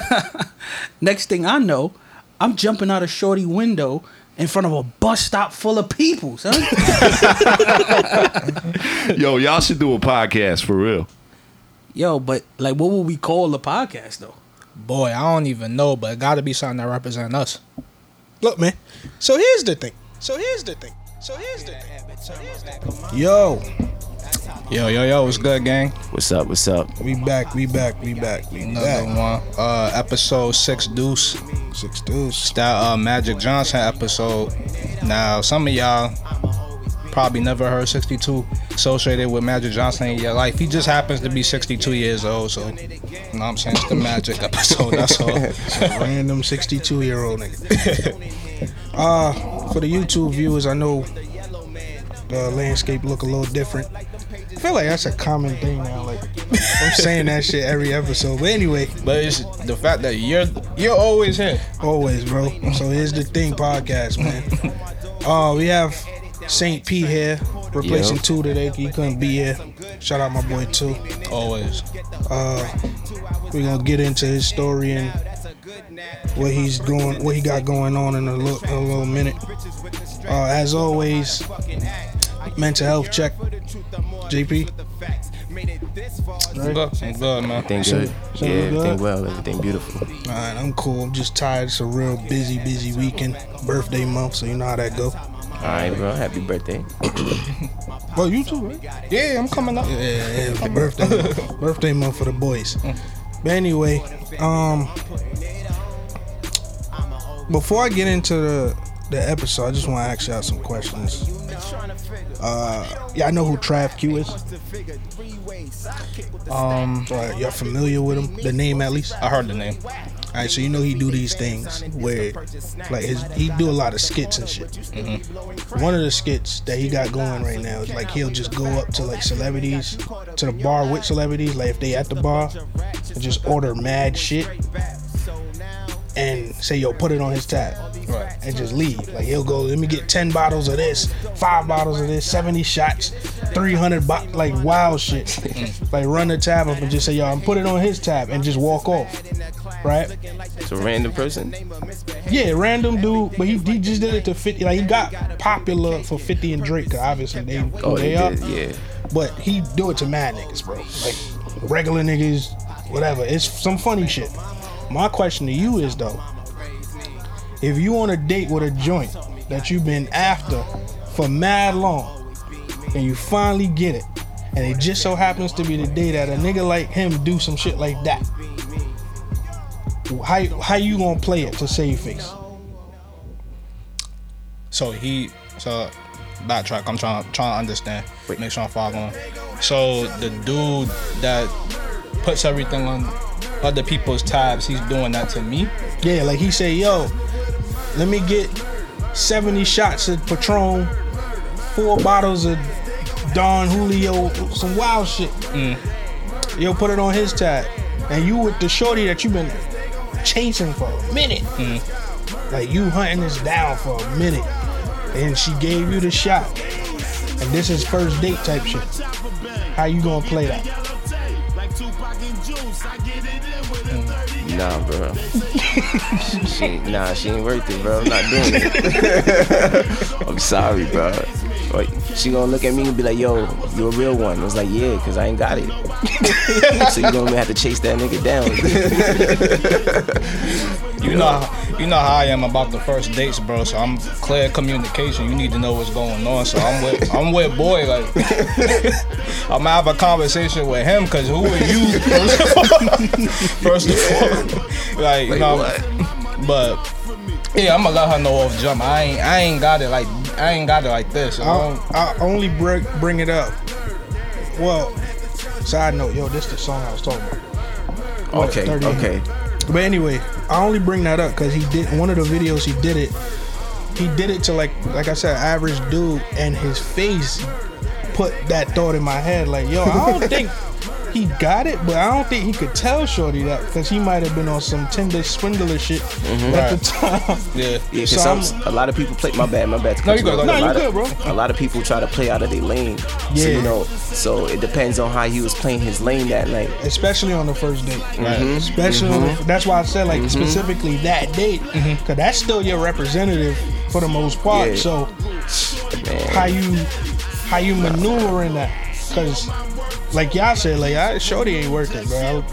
Next thing I know, I'm jumping out a shorty window in front of a bus stop full of people, son. Yo, y'all should do a podcast for real. Yo, but like, what would we call the podcast though? Boy, I don't even know, but it got to be something that represents us. Look, man. So here's the thing. So here's the thing. So here's the thing. So here's the thing. Yo, Yo, yo, yo, what's good, gang? What's up? What's up? we back. We back. We back. We Another back. one. Uh, episode six deuce. Six deuce. It's that uh, Magic Johnson episode. Now, some of y'all probably never heard 62 associated with Magic Johnson in your life. He just happens to be 62 years old, so you know what I'm saying? It's the Magic episode, that's all. Random 62 year old nigga. uh, for the YouTube viewers, I know the landscape look a little different. I feel like that's a common thing now. Like I'm saying that shit every episode. But anyway, But it's the fact that you're you're always here. always, bro. So here's the thing, podcast, man. Uh, we have Saint P here replacing Yo. two today. He couldn't be here. Shout out my boy two. Always. Uh, we're gonna get into his story and what he's going, what he got going on in a little, a little minute. Uh, as always, mental health check. JP, I'm good, I'm good, man. Everything good? so yeah, you everything well. Everything beautiful. alright, I'm cool. I'm just tired. It's a real busy, busy weekend, birthday month, so you know how that go. All right, bro. Happy birthday. Well, you too, right? Yeah, I'm coming up. Yeah, yeah, the birthday month, birthday month for the boys. But anyway, um, before I get into the the episode, I just want to ask y'all some questions. Uh, yeah, I know who Trav Q is. Um, Uh, y'all familiar with him? The name at least. I heard the name. All right, so you know he do these things where, like, his he do a lot of skits and shit. One of the skits that he got going right now is like he'll just go up to like celebrities, to the bar with celebrities, like if they at the bar, and just order mad shit, and say yo put it on his tab, Right. and just leave. Like he'll go, let me get ten bottles of this, five bottles of this, seventy shots, three hundred bo- like wild shit. Mm. like run the tab up and just say yo, I'm put it on his tab and just walk off, right? It's a random person. Yeah, random dude, but he, he just did it to 50. Like he got popular for 50 and Drake, 'cause obviously they Oh, they they are. Yeah. But he do it to mad niggas, bro. Like regular niggas, whatever. It's some funny shit. My question to you is though, if you on a date with a joint that you've been after for mad long, and you finally get it, and it just so happens to be the day that a nigga like him do some shit like that. How how you gonna play it to save face? So he, so backtrack. I'm trying, trying to understand. Wait. Make sure I'm following. So the dude that puts everything on other people's tabs, he's doing that to me. Yeah, like he say, yo, let me get 70 shots of Patron, four bottles of Don Julio, some wild shit. Mm. Yo, put it on his tab. And you with the shorty that you been chasing for a minute. Mm. Like you hunting this down for a minute. And she gave you the shot. And this is first date type shit. How you gonna play that? Nah, bro. she, nah, she ain't worth it, bro. I'm not doing it. I'm sorry, bro. Like, she gonna look at me and be like, "Yo, you a real one." I was like, "Yeah, cause I ain't got it." so you gonna have to chase that nigga down. You know, how- you know how I am about the first dates, bro. So I'm clear communication. You need to know what's going on. So I'm with, I'm with boy. Like, I'm gonna have a conversation with him. Cause who are you? First of all, like, you know, what? but yeah, I'm gonna let her know off jump. I ain't, I ain't got it like, I ain't got it like this. I I'll, don't- I'll only bring bring it up. Well, side note, yo, this the song I was talking about. What, okay, 30 okay. But anyway, I only bring that up because he did one of the videos. He did it. He did it to like, like I said, average dude, and his face put that thought in my head. Like, yo, I don't think he got it, but I don't think he could tell Shorty that because he might have been on some Tinder swindler shit mm-hmm. at the time. Yeah. Yeah, So because I'm- a lot of people play. My bad, my bad. to No, cut you good, off. no, A you good, of- bro. A lot of people try to play out of their lane. So Yeah. you know, so it depends on how he was playing his lane that night. especially on the first date. Right. Mm-hmm. Especially on the, mm-hmm. that's why I said like specifically that date, because that's still your representative for the most part. Yeah. So Man. how you how you maneuver in that? Because like y'all said, like I, Shorty ain't worth it, bro.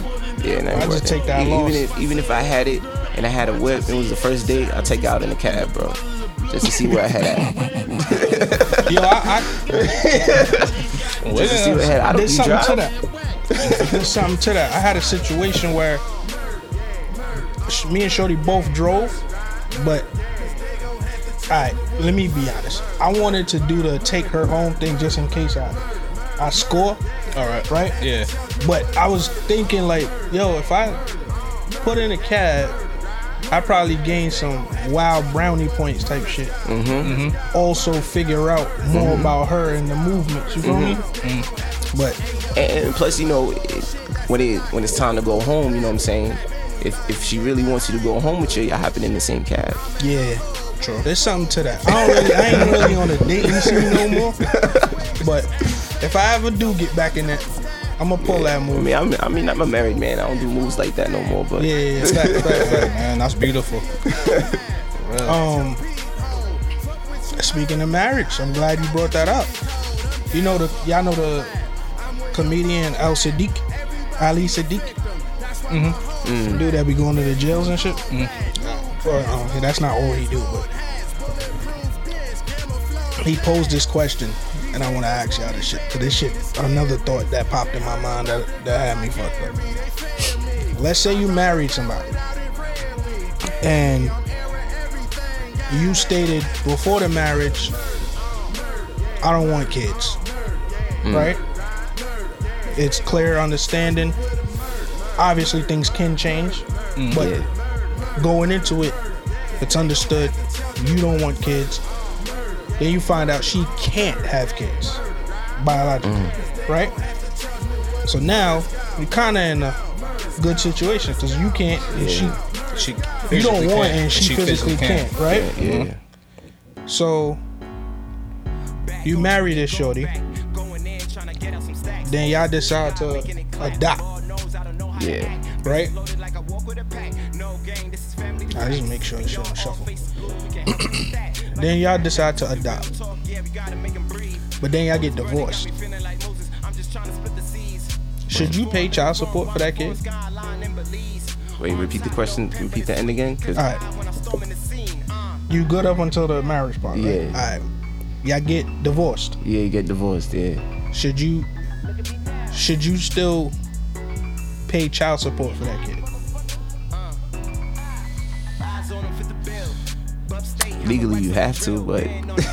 Yeah, nah, I just take that loss. Even if even if I had it and I had a whip, it was the first date, I'll take out in the cab, bro, just to see where I had at. Yo, I, Well, Just to see where I had. I I don't there's something drive. to that. There's something to that. I had a situation where me and Shorty both drove, but all right, let me be honest. I wanted to do the take her home thing just in case I I score, All right. right? Yeah. But I was thinking like, yo, if I put in a cab, I probably gain some wild brownie points type shit. Mm-hmm. mm-hmm. Also figure out more mm-hmm. about her and the movements. You feel me? Mm-hmm. But And, and plus, you know, it, when it when it's time to go home, you know what I'm saying. If if she really wants you to go home with you, y'all hopping in the same cab. yeah, True. there's something to that. I don't really, I ain't really on a dating scene no more. But if I ever do get back in that, I'm gonna pull that I move. mean, I'm, I mean, I'm a married man. I don't do moves like that no more. But Yeah, yeah, yeah. Fact, fact, fact. Man, that's beautiful. Um, speaking of marriage, I'm glad you brought that up. You know the y'all know the comedian Al Siddiq, Ali Siddiq. Mm-hmm. Dude that be going to the jails and shit. Well, um, that's not all he do, but he posed this question, and I want to ask y'all this shit. Cause this shit, another thought that popped in my mind that that had me fucked up. Let's say you married somebody, and you stated before the marriage, I don't want kids. Hmm. Right? It's clear understanding. Obviously, things can change, hmm. but going into it, it's understood you don't want kids. Then you find out she can't have kids biologically, mm. right? So now you're kind of in a good situation because you can't, and she She you don't want can't, and she, physically, can't, right? yeah, mm-hmm. So you marry this shorty, then y'all decide to adopt, yeah, right? I just make sure this shit on shuffle. then y'all decide to adopt, but then y'all get divorced. Should you pay child support for that kid? Wait, repeat the question. Repeat the end again. 'cause- All right. You good up until the marriage part, right? Yeah. All right. Y'all get divorced. yeah, you get divorced. Yeah. should you should you still pay child support for that kid? Legally, you have to, but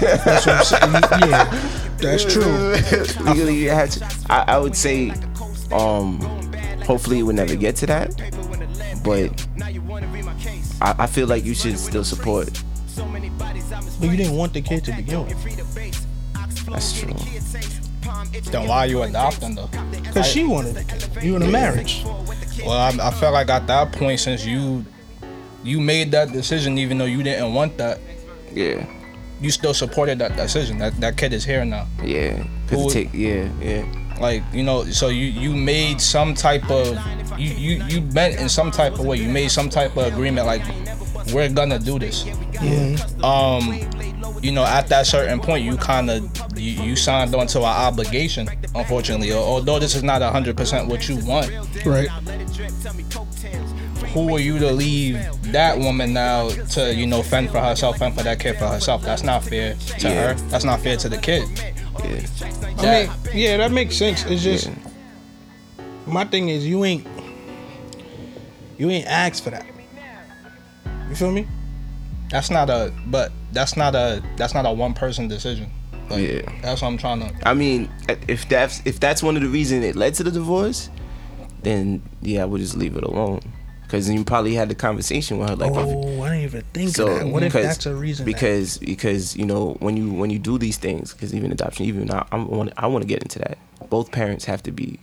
That's what I'm saying. Yeah, that's true. legally you have to. I, I would say, um, hopefully it would never get to that, but I, I feel like you should still support. But you didn't want the kid to begin with, That's true. Then why are you adopting though? because she wanted the kid. You in a marriage. Well, I, I felt like at that point, since you you made that decision, even though you didn't want that, Yeah, you still supported that decision. That that kid is here now. yeah. Who Cause take, yeah, yeah, Like you know, so you you made some type of you you you bent in some type of way. You made some type of agreement. Like we're gonna do this. Yeah. Um, you know, at that certain point, you kind of you, you signed on to an obligation. Unfortunately, although this is not hundred percent what you want, Right. Who are you to leave that woman now to you know fend for herself, fend for that kid for herself? That's not fair to Yeah. her. That's not fair to the kid. yeah. I mean, yeah, that makes sense. It's just Yeah. my thing is you ain't you ain't asked for that. You feel me? That's not a but that's not a that's not a one person decision. Like, Yeah. That's what I'm trying to. I mean, if that's if that's one of the reasons it led to the divorce, then yeah, I would just leave it alone. Cause you probably had the conversation with her like, if, oh, I didn't even think so of that. What if because- that's a reason? that- Because because you know when you when you do these things, because even adoption, even I, I want I want to get into that. Both parents have to be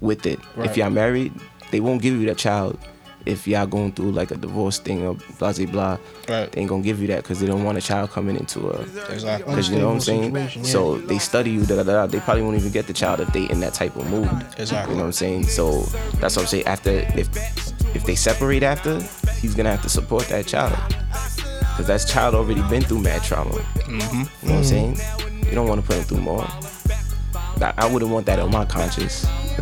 with it. Right. If y'all married, they won't give you that child. If y'all going through like a divorce thing or blah blah blah, Right. they ain't gonna give you that because they don't want a child coming into a. Exactly. Because you know what I'm saying. Yeah. So they study you. Da, da, da, da. They probably won't even get the child if they in that type of mood. Exactly. You know what I'm saying. So that's what I'm saying. After if if they separate after, he's gonna have to support that child because that child already been through mad trauma. Mm-hmm. You know what I'm saying? You don't want to put him through more. I, I wouldn't want that on my conscience.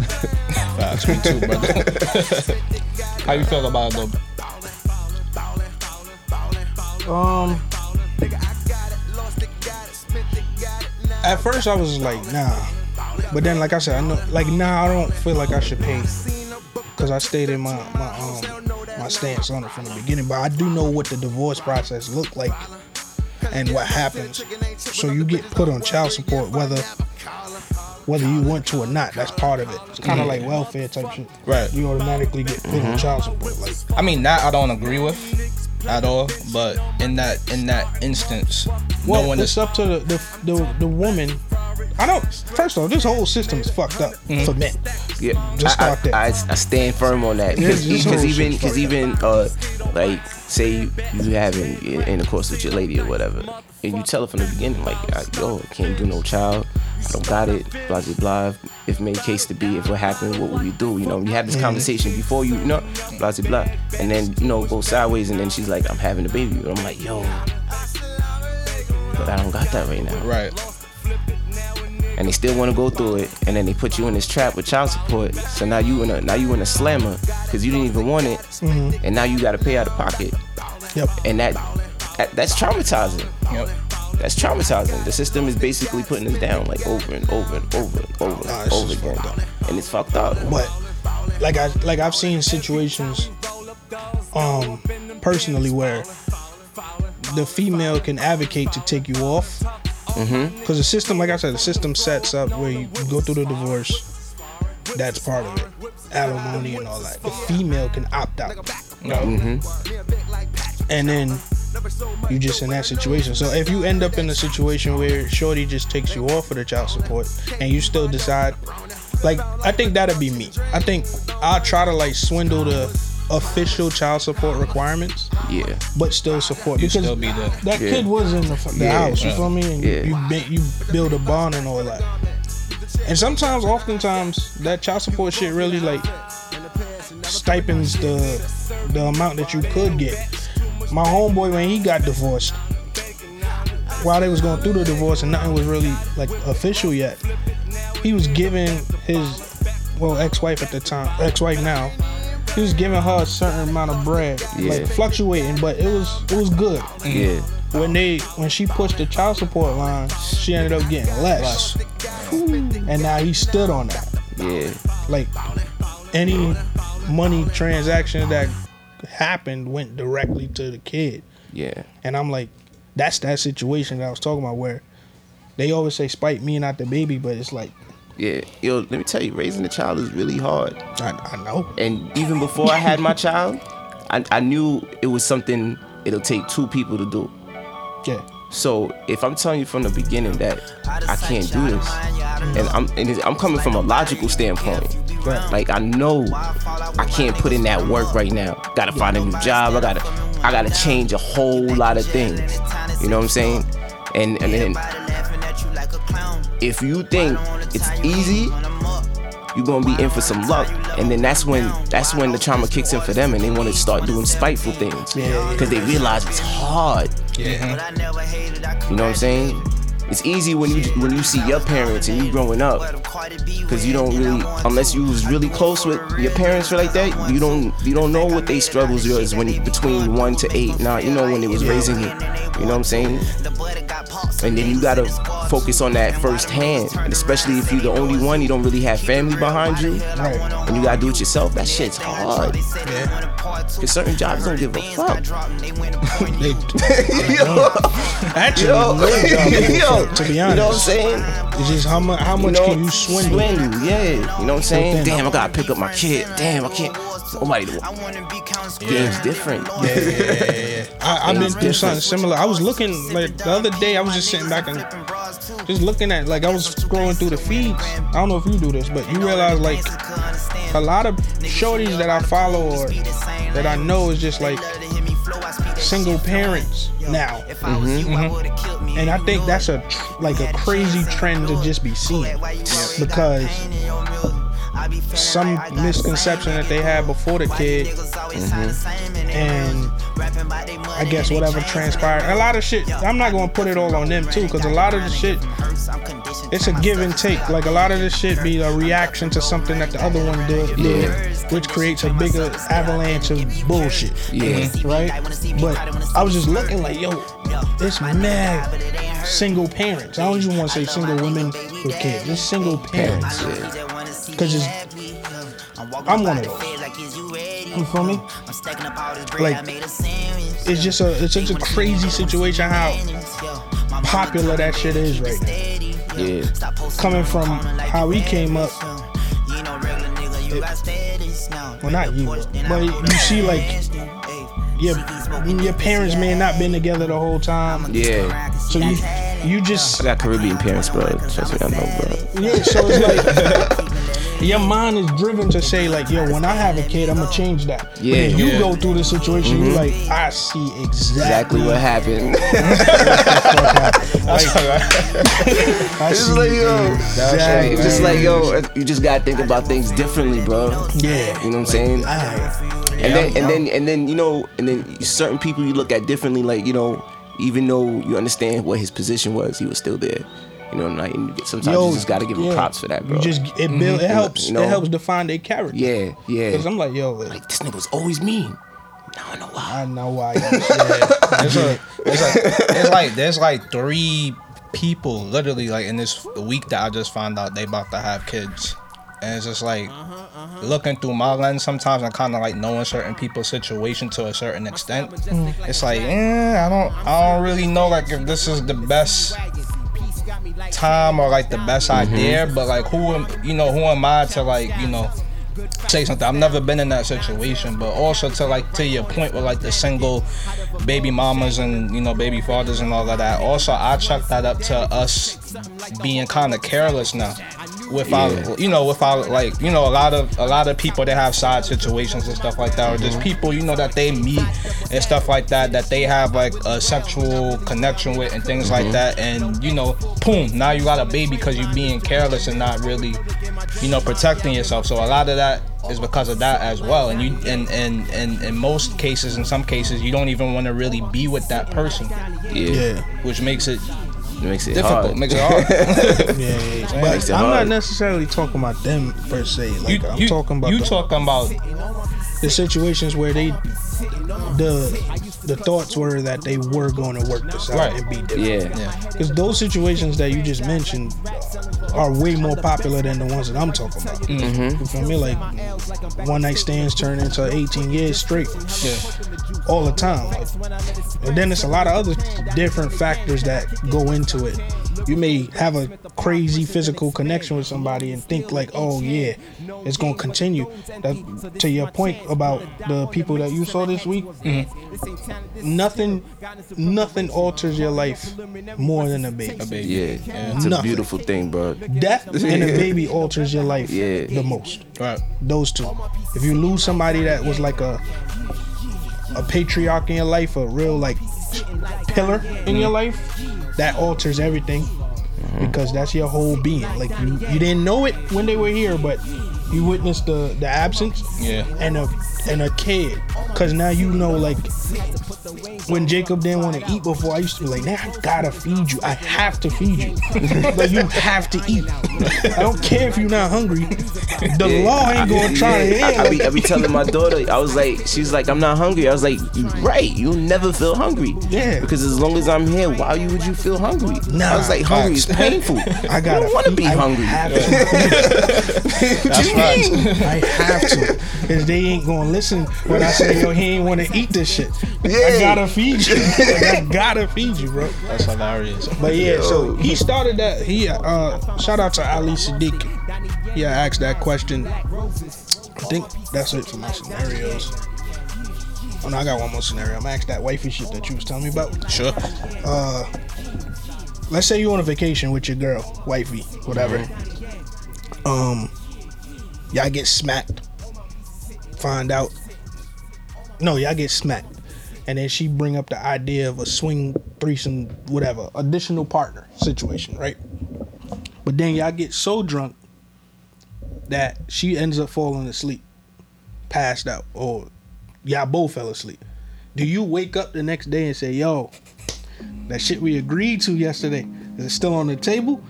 Facts, me too, brother. How you feel about it though? Um. At first, I was like, nah. But then, like I said, I know, like now, I don't feel like I should pay because I stayed in my my um my stance on it from the beginning. But I do know what the divorce process looked like and what happens. So you get put on child support whether whether you want to or not. That's part of it. It's kind of like welfare type shit. Right. You automatically get put on child support. Like I mean, that I don't agree with at all. But in that in that instance, Well, no one it's is. up to the, the the the woman. I don't. First of all, this whole system is fucked up Mm-hmm. for men. Yeah, Just I, start. I, I, I stand firm on that Yeah, because this even because even uh like say you, you having i- intercourse with your lady or whatever, and you tell her from the beginning like I- yo can't do no child, I don't got it, blah blah blah. If made case to be, if what happened, what would we do? You know, you have this conversation before you, you know, blah blah blah, and then you know go sideways, and then she's like I'm having a baby, and I'm like yo, but I don't got that right now Right. and they still want to go through it, and then they put you in this trap with child support. So now you in a now you in a slammer because you didn't even want it, Mm-hmm. and now you got to pay out of pocket, Yep. and that, that that's traumatizing. Yep. That's traumatizing. The system is basically putting us down like over and over and over and over Nah, and it's over again, and it's fucked up. But like I like I've seen situations, um, personally where the female can advocate to take you off. Mm-hmm. Because the system, like I said, the system sets up where you go through the divorce. That's part of it. Alimony and all that. The female can opt out. No. Mm-hmm. and then you just in that situation. So if you end up in a situation where Shorty just takes you off of the child support and you still decide, like I think that'd be me. I think I'll try to like swindle the official child support requirements, Yeah, but still support You because still be there. that Yeah. kid was in the, the Yeah. house. You feel me? And Yeah. you ba- you build a bond and all that. And sometimes, oftentimes, that child support shit really like stipends the the amount that you could get. My homeboy when he got divorced, while they was going through the divorce and nothing was really like official yet, he was giving his well ex-wife at the time, ex-wife now, he was giving her a certain amount of bread, Yeah. like fluctuating, but it was it was good. yeah, When they when she pushed the child support line, she ended up getting less, and now he stood on that. yeah, Like any money transaction that happened went directly to the kid. yeah, And I'm like, that's that situation that I was talking about where they always say spite me, not the baby, but it's like, yeah. Yo, let me tell you, raising a child is really hard. I, I know. And even before I had my child, I, I knew it was something it'll take two people to do. Yeah. So if I'm telling you from the beginning that I can't do this, and I'm and I'm coming from a logical standpoint, Right. like I know I can't put in that work right now. Gotta find a new job. I gotta I gotta change a whole lot of things. You know what I'm saying? And and then if you think it's easy, you're gonna be in for some luck. And then that's when that's when the trauma kicks in for them and they wanna start doing spiteful things. Yeah, yeah, Because they realize it's hard. Yeah. You know what I'm saying? It's easy when you when you see your parents and you growing up, because you don't really, unless you was really close with your parents or like that, you don't you don't know what they struggles is when between one to eight. Now you know when they was raising you. You know what I'm saying? And then you gotta focus on that firsthand, and especially if you're the only one, you don't really have family behind you, Right. and you gotta do it yourself. That shit's hard. Yeah. Cause certain jobs don't give a fuck. They, yo, actually, yo, no job give a yo, fuck, to be honest. you know what I'm saying? It's just how much how much know, can you swindle? yeah. You know what I'm saying? Damn, I gotta pick up my kid. Damn, I can't. Nobody. Yeah, it's different. Yeah, yeah, yeah, yeah. I, I've been doing something similar. I was looking like the other day. I was just sitting back and just looking at like I was scrolling through the feeds. I don't know if you do this, but you realize like a lot of shorties that I follow or that I know is just like single parents now, mm-hmm, mm-hmm. and I think that's a like a crazy trend to just be seen because some misconception that they had before the kid mm-hmm. and I guess whatever transpired. A lot of shit. I'm not gonna put it all on them too, because a lot of the shit, it's a give and take. Like a lot of this shit be a reaction to something that the other one did, did which creates a bigger avalanche of bullshit. Yeah. Right. But I was just looking like, yo, it's mad single parents. I don't even want to say single women with kids. It's single parents. Because it's I'm one of those. You feel me? Like, it's just a it's such a crazy situation how popular that shit is right now. Yeah. Coming from how we came up, well not you, but you see like your your parents may not been together the whole time, Yeah. so you you just I got Caribbean parents, bro. Trust me, I know, bro. Yeah, so it's like your mind is driven to say like, yo, when I have a kid, I'm gonna change that. But Yeah. you Yeah. go through the situation, you're mm-hmm. like, I see exactly, Exactly what happened. I see like, yo, exactly. Just like, yo, you just gotta think about things differently, bro. yeah. You know what I'm saying? Alright. And then, and then, and then, you know, and then certain people you look at differently. Like, you know, even though you understand what his position was, he was still there. You know, like, sometimes Yo, you just gotta give him yeah. props for that, bro. You just it build it helps You know? it helps define their character. yeah, yeah. Cause I'm like, yo, like this nigga was always mean. Now I know why. I know why. Yeah. There's, a, there's like there's like there's like three people literally like in this week that I just found out they about to have kids. And it's just like looking through my lens sometimes and kind of like knowing certain people's situation to a certain extent. It's like, eh, I don't I don't really know like if this is the best time or like the best mm-hmm. idea, but like who am you know who am I to like you know say something. I've never been in that situation, but also to like to your point with like the single baby mamas and you know baby fathers and all of that. Also, I chuck that up to us being kind of careless now. with Yeah. you know, without like you know, a lot of a lot of people that have side situations and stuff like that, or just mm-hmm. people you know that they meet and stuff like that, that they have like a sexual connection with and things like mm-hmm. that, and you know, boom, now you got a baby because you being careless and not really you know protecting yourself so a lot of that is because of that as well and you and and and in most cases in some cases you don't even want to really be with that person Yeah, yeah. which makes it it makes it difficult hard. makes it hard Yeah, yeah. Makes But it I'm not necessarily talking about them per se. Like you, I'm you, talking about you the, talking about the situations where they the the thoughts were that they were going to work this out Right. and be different. yeah, yeah Because those situations that you just mentioned are way more popular than the ones that I'm talking about. Mm-hmm. You feel me? Like one night stands turn into 18 years straight yeah all the time. Like, and then there's a lot of other different factors that go into it. You may have a crazy physical connection with somebody and think like, oh yeah, it's gonna continue. That, to your point about the people that you saw this week, mm-hmm. nothing, nothing alters your life more than a baby. a baby yeah. It's a beautiful thing, bro. Death and a baby alters your life Yeah. the most. right Those two. If you lose somebody that was like a a patriarch in your life, a real like pillar in your mm-hmm. life, that alters everything because that's your whole being. Like you, you didn't know it when they were here, but you witnessed the the absence Yeah. and a and a kid. Cause now you know like when Jacob didn't want to eat before, I used to be like, "Now I gotta feed you. I have to feed you. like you have to eat. I don't care if you're not hungry. The Yeah, law ain't gonna I- try yeah, to I, I, be. I be telling my daughter, I was like, she was like, I'm not hungry. I was like, right, you'll never feel hungry. Yeah. Because as long as I'm here, why you- would you feel hungry? Nah, I was like, hungry is painful. I gotta don't want to be I hungry. Have to. that's right I have to, cause they ain't gonna listen when I say, "Yo, he ain't want to eat this shit." I gotta feed you. Like, I gotta feed you, bro. that's hilarious But yeah, so he started that. He uh, shout out to Ali Siddiq. Yeah, asked that question I think that's it for my scenarios. Oh no, I got one more scenario. I'm ask that wifey shit that you was telling me about. Sure. Uh, Let's say you on a vacation with your girl, wifey, whatever. Um, y'all get smacked. Find out. No, y'all get smacked, and then she bring up the idea of a swing threesome, whatever, additional partner situation, right? But then y'all get so drunk that she ends up falling asleep, passed out, or y'all both fell asleep. Do you wake up the next day and say, "Yo, that shit we agreed to yesterday is it still on the table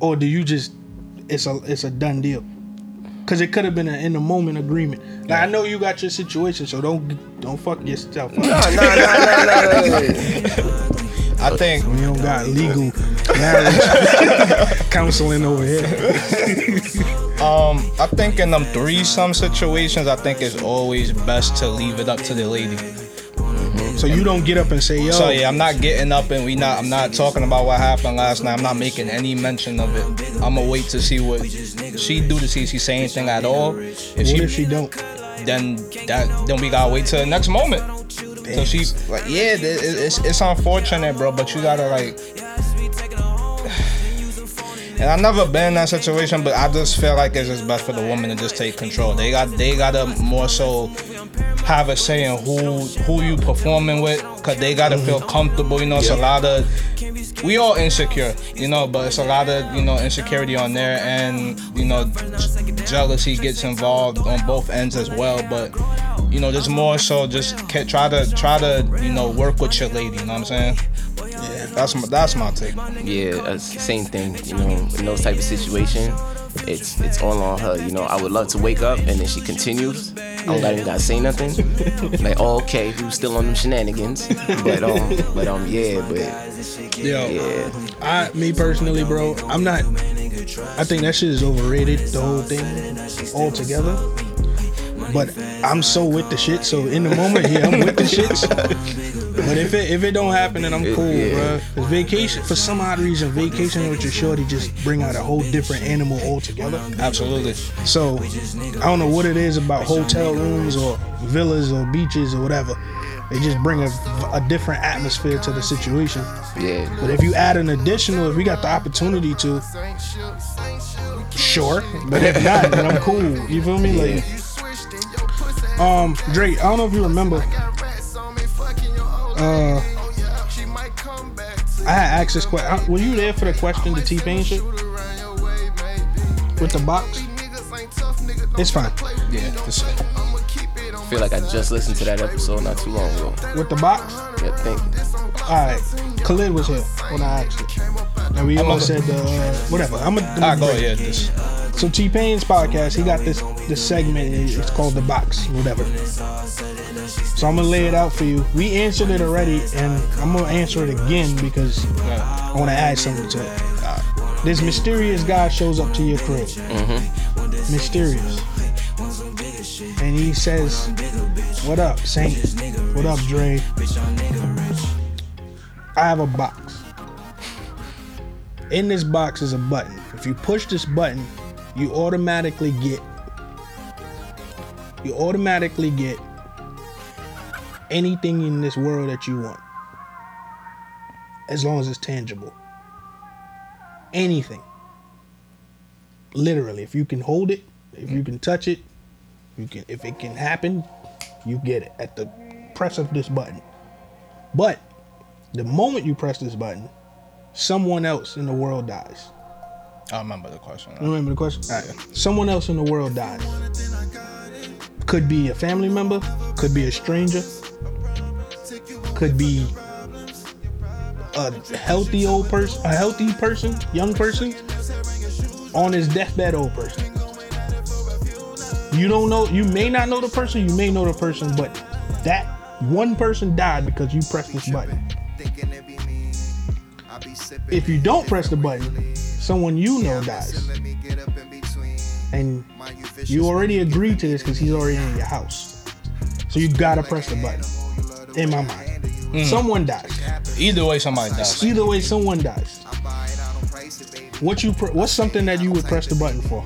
or do you just it's a it's a done deal because it could have been an in the moment agreement now i know you got your situation so don't don't fuck yourself up. Nah, nah, nah, nah, nah, nah. I think we don't got legal marriage counseling over here um I think in them threesome situations, I think it's always best to leave it up to the lady. so you don't get up and say yo So yeah, I'm not getting up and we not. I'm not talking about what happened last night. I'm not making any mention of it. I'm gonna wait to see what she do to see if she say anything at all. If what she, if she don't then that then we gotta wait till the next moment. So she like yeah, it- it- it's it's unfortunate, bro. But you gotta like. And I've never been in that situation, but I just feel like it's just best for the woman to just take control. They got they gotta more so have a say in who who you performing with, cause they gotta feel comfortable. You know, it's a lot of we all insecure, you know, but it's a lot of you know insecurity on there, and you know j- jealousy gets involved on both ends as well. But you know, there's more so just ca- try to try to you know work with your lady. You know what I'm saying? Yeah, that's my that's my take. Yeah, uh, same thing. You know, in those type of situation, it's it's all on her. You know, I would love to wake up and then she continues. I don't even gotta say nothing. like, oh, okay, who's still on them shenanigans? But um, but um, yeah, but yo yeah, I, me personally, bro, I'm not. I think that shit is overrated. The whole thing altogether. But I'm so with the shit. So in the moment, yeah, I'm with the shits. But if it if it don't happen, then I'm It- cool, yeah. bro. 'Cause vacation, for some odd reason, vacation with your shorty just bring out a whole different animal altogether. Absolutely. So I don't know what it is about hotel rooms or villas or beaches or whatever. They just bring a, a different atmosphere to the situation. yeah. But if you add an additional, if we got the opportunity to, sure. But if not, then I'm cool. You feel me? Like, um, Drake. I don't know if you remember. Uh, I had asked this question. Were you there for the question, the T Pain shit with the box? It's fine. Yeah. This, I feel like I just listened to that episode not too long ago. With the box. Yeah, think. All right. Khalid was here when I asked it, and we all said uh, whatever. I'm gonna go yeah. This. So T Pain's podcast, he got this this segment. It's called the box, whatever. So I'm gonna lay it out for you. We answered it already, and I'm gonna answer it again because I want to add something to it. This mysterious guy shows up to your crib. Mm-hmm. Mysterious. And he says, "What up, Saint? What up, Dre? I have a box. In this box is a button. If you push this button, you automatically get you automatically get anything in this world that you want. As long as it's tangible. Anything. Literally, if you can hold it, if you can touch it, you can if it can happen, you get it at the press of this button. But the moment you press this button, someone else in the world dies. I remember the question. Remember the question? Right. Someone else in the world dies. Could be a family member, could be a stranger, could be a healthy old person, a healthy person, young person, on his deathbed old person. You don't know, you may not know the person, you may know the person, but that one person died because you pressed this button. If you don't press the button, someone you know dies. And you already agreed to this because he's already in your house. So you gotta press the button. In my mind. Hmm. Someone dies. Either way, somebody dies. Either way, someone dies. What you pr- what's something that you would press the button for?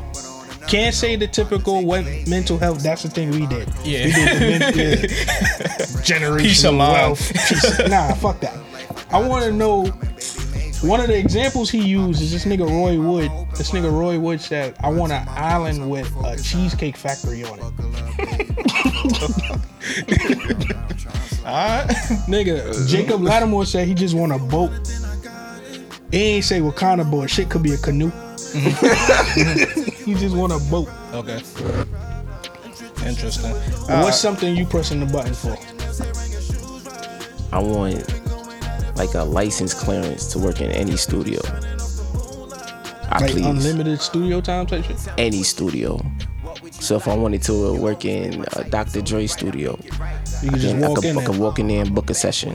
Can't say the typical what mental health. That's the thing we did. Yeah. We did the men- yeah. generational Peace of mind. wealth. Peace- nah, fuck that. I want to know. One of the examples he used is this nigga Roy Wood. This nigga Roy Wood said, "I want an island with a cheesecake factory on it." Alright. Nigga, Jacob Latimore said he just want a boat. He ain't say what kind of boat. Shit could be a canoe. he just want a boat. Okay. Interesting. What's uh, something you pressing the button for? I want like a license clearance to work in any studio. I Like please unlimited studio time type shit. any studio. So if I wanted to work in a Dr. Dre studio, You can just then I walk could, in I could there. walk in there and book a session.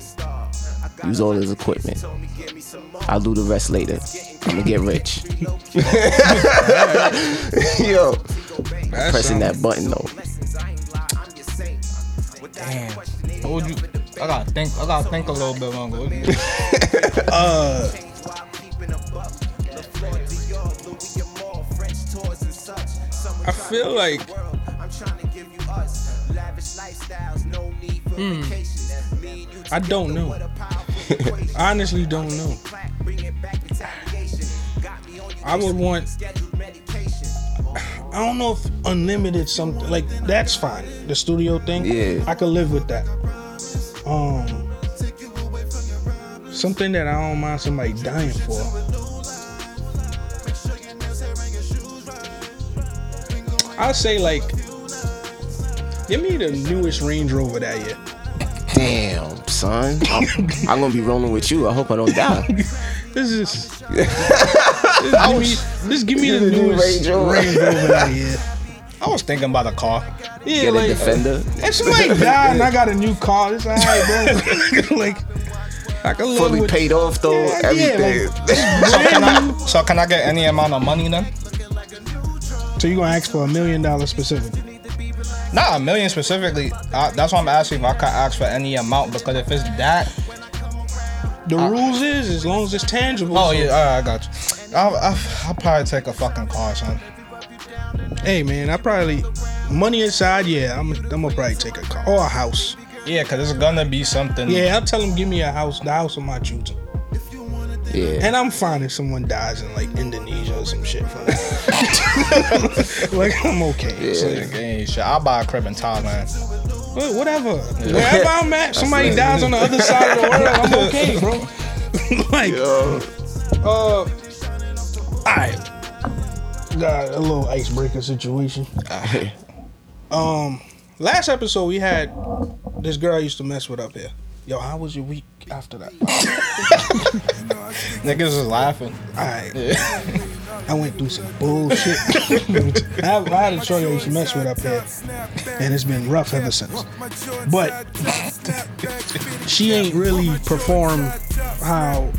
Use all his equipment. I'll do the rest later. I'm gonna get rich. Yo, pressing that button though. Damn. What would you? I gotta think. I gotta think a little bit longer. What would you- I feel like Hmm. I don't know. Honestly, don't know. I would want. I don't know if unlimited something like that's fine. The studio thing, Yeah. I could live with that. Um, something that I don't mind somebody dying for. I'll say like, give me the newest Range Rover that year. Damn, son. I'm, I'm gonna be rolling with you. I hope I don't die. This is. Just give me, just give me the The new newest Range Rover. Range Rover that year. I was thinking about a car. Yeah, Get a like defender. if somebody died and I got a new car, it's alright, bro. like I can live Fully with paid off though. Yeah, yeah, like- So can I? So can I get any amount of money then? So you gonna ask for a million dollars specifically? Not a million specifically. Uh, that's why I'm asking if I could ask for any amount because if it's that, The rules is as long as it's tangible. oh so- yeah, all right, I got you. I'll, I'll, I'll probably take a fucking car, son. Hey man, I probably money aside, yeah, I'm I'm gonna probably take a car or a house. Yeah, cause it's gonna be something. Yeah, I'll tell him give me a house, the house of my choosing. Yeah. And I'm fine if someone dies in like Indonesia or some shit. For that. like I'm okay. So, Like, hey, shit, I'll buy a crib in Thailand. Wha- whatever. Wherever I'm at, somebody dies on the other side of the world, I'm okay, bro. like, uh, alright. Got a little icebreaker situation. Um, last episode we had this girl I used to mess with up here. Yo, how was your week after that? Niggas is laughing. Alright. I went through some bullshit. I, I had a shorty I used to mess with up here, and it's been rough ever since. But she ain't really performed how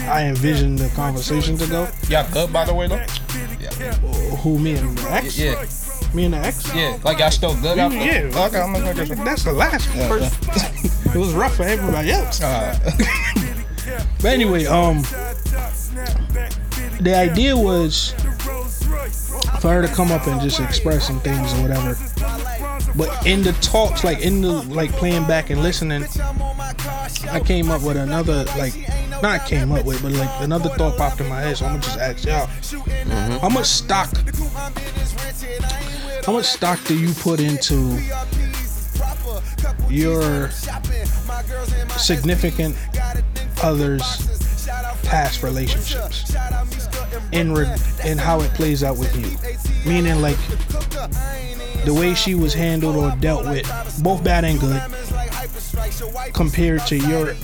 I envisioned the conversation to go. Y'all good, by the way, though? Who me and the ex? Yeah, Me and the ex? yeah. Like y'all still good after? Yeah. Okay, I'm gonna get That's the last one. First, it was rough for everybody else. But anyway, um, the idea was for her to come up and just express some things or whatever. But in the talks, like in the like playing back and listening, I came up with another like not came up with, but like another thought popped in my head. So I'm gonna just ask y'all, mm-hmm. how much stock, how much stock do you put into your significant others' past relationships in re- in how it plays out with you. Meaning like the way she was handled or dealt with, both bad and good, compared to your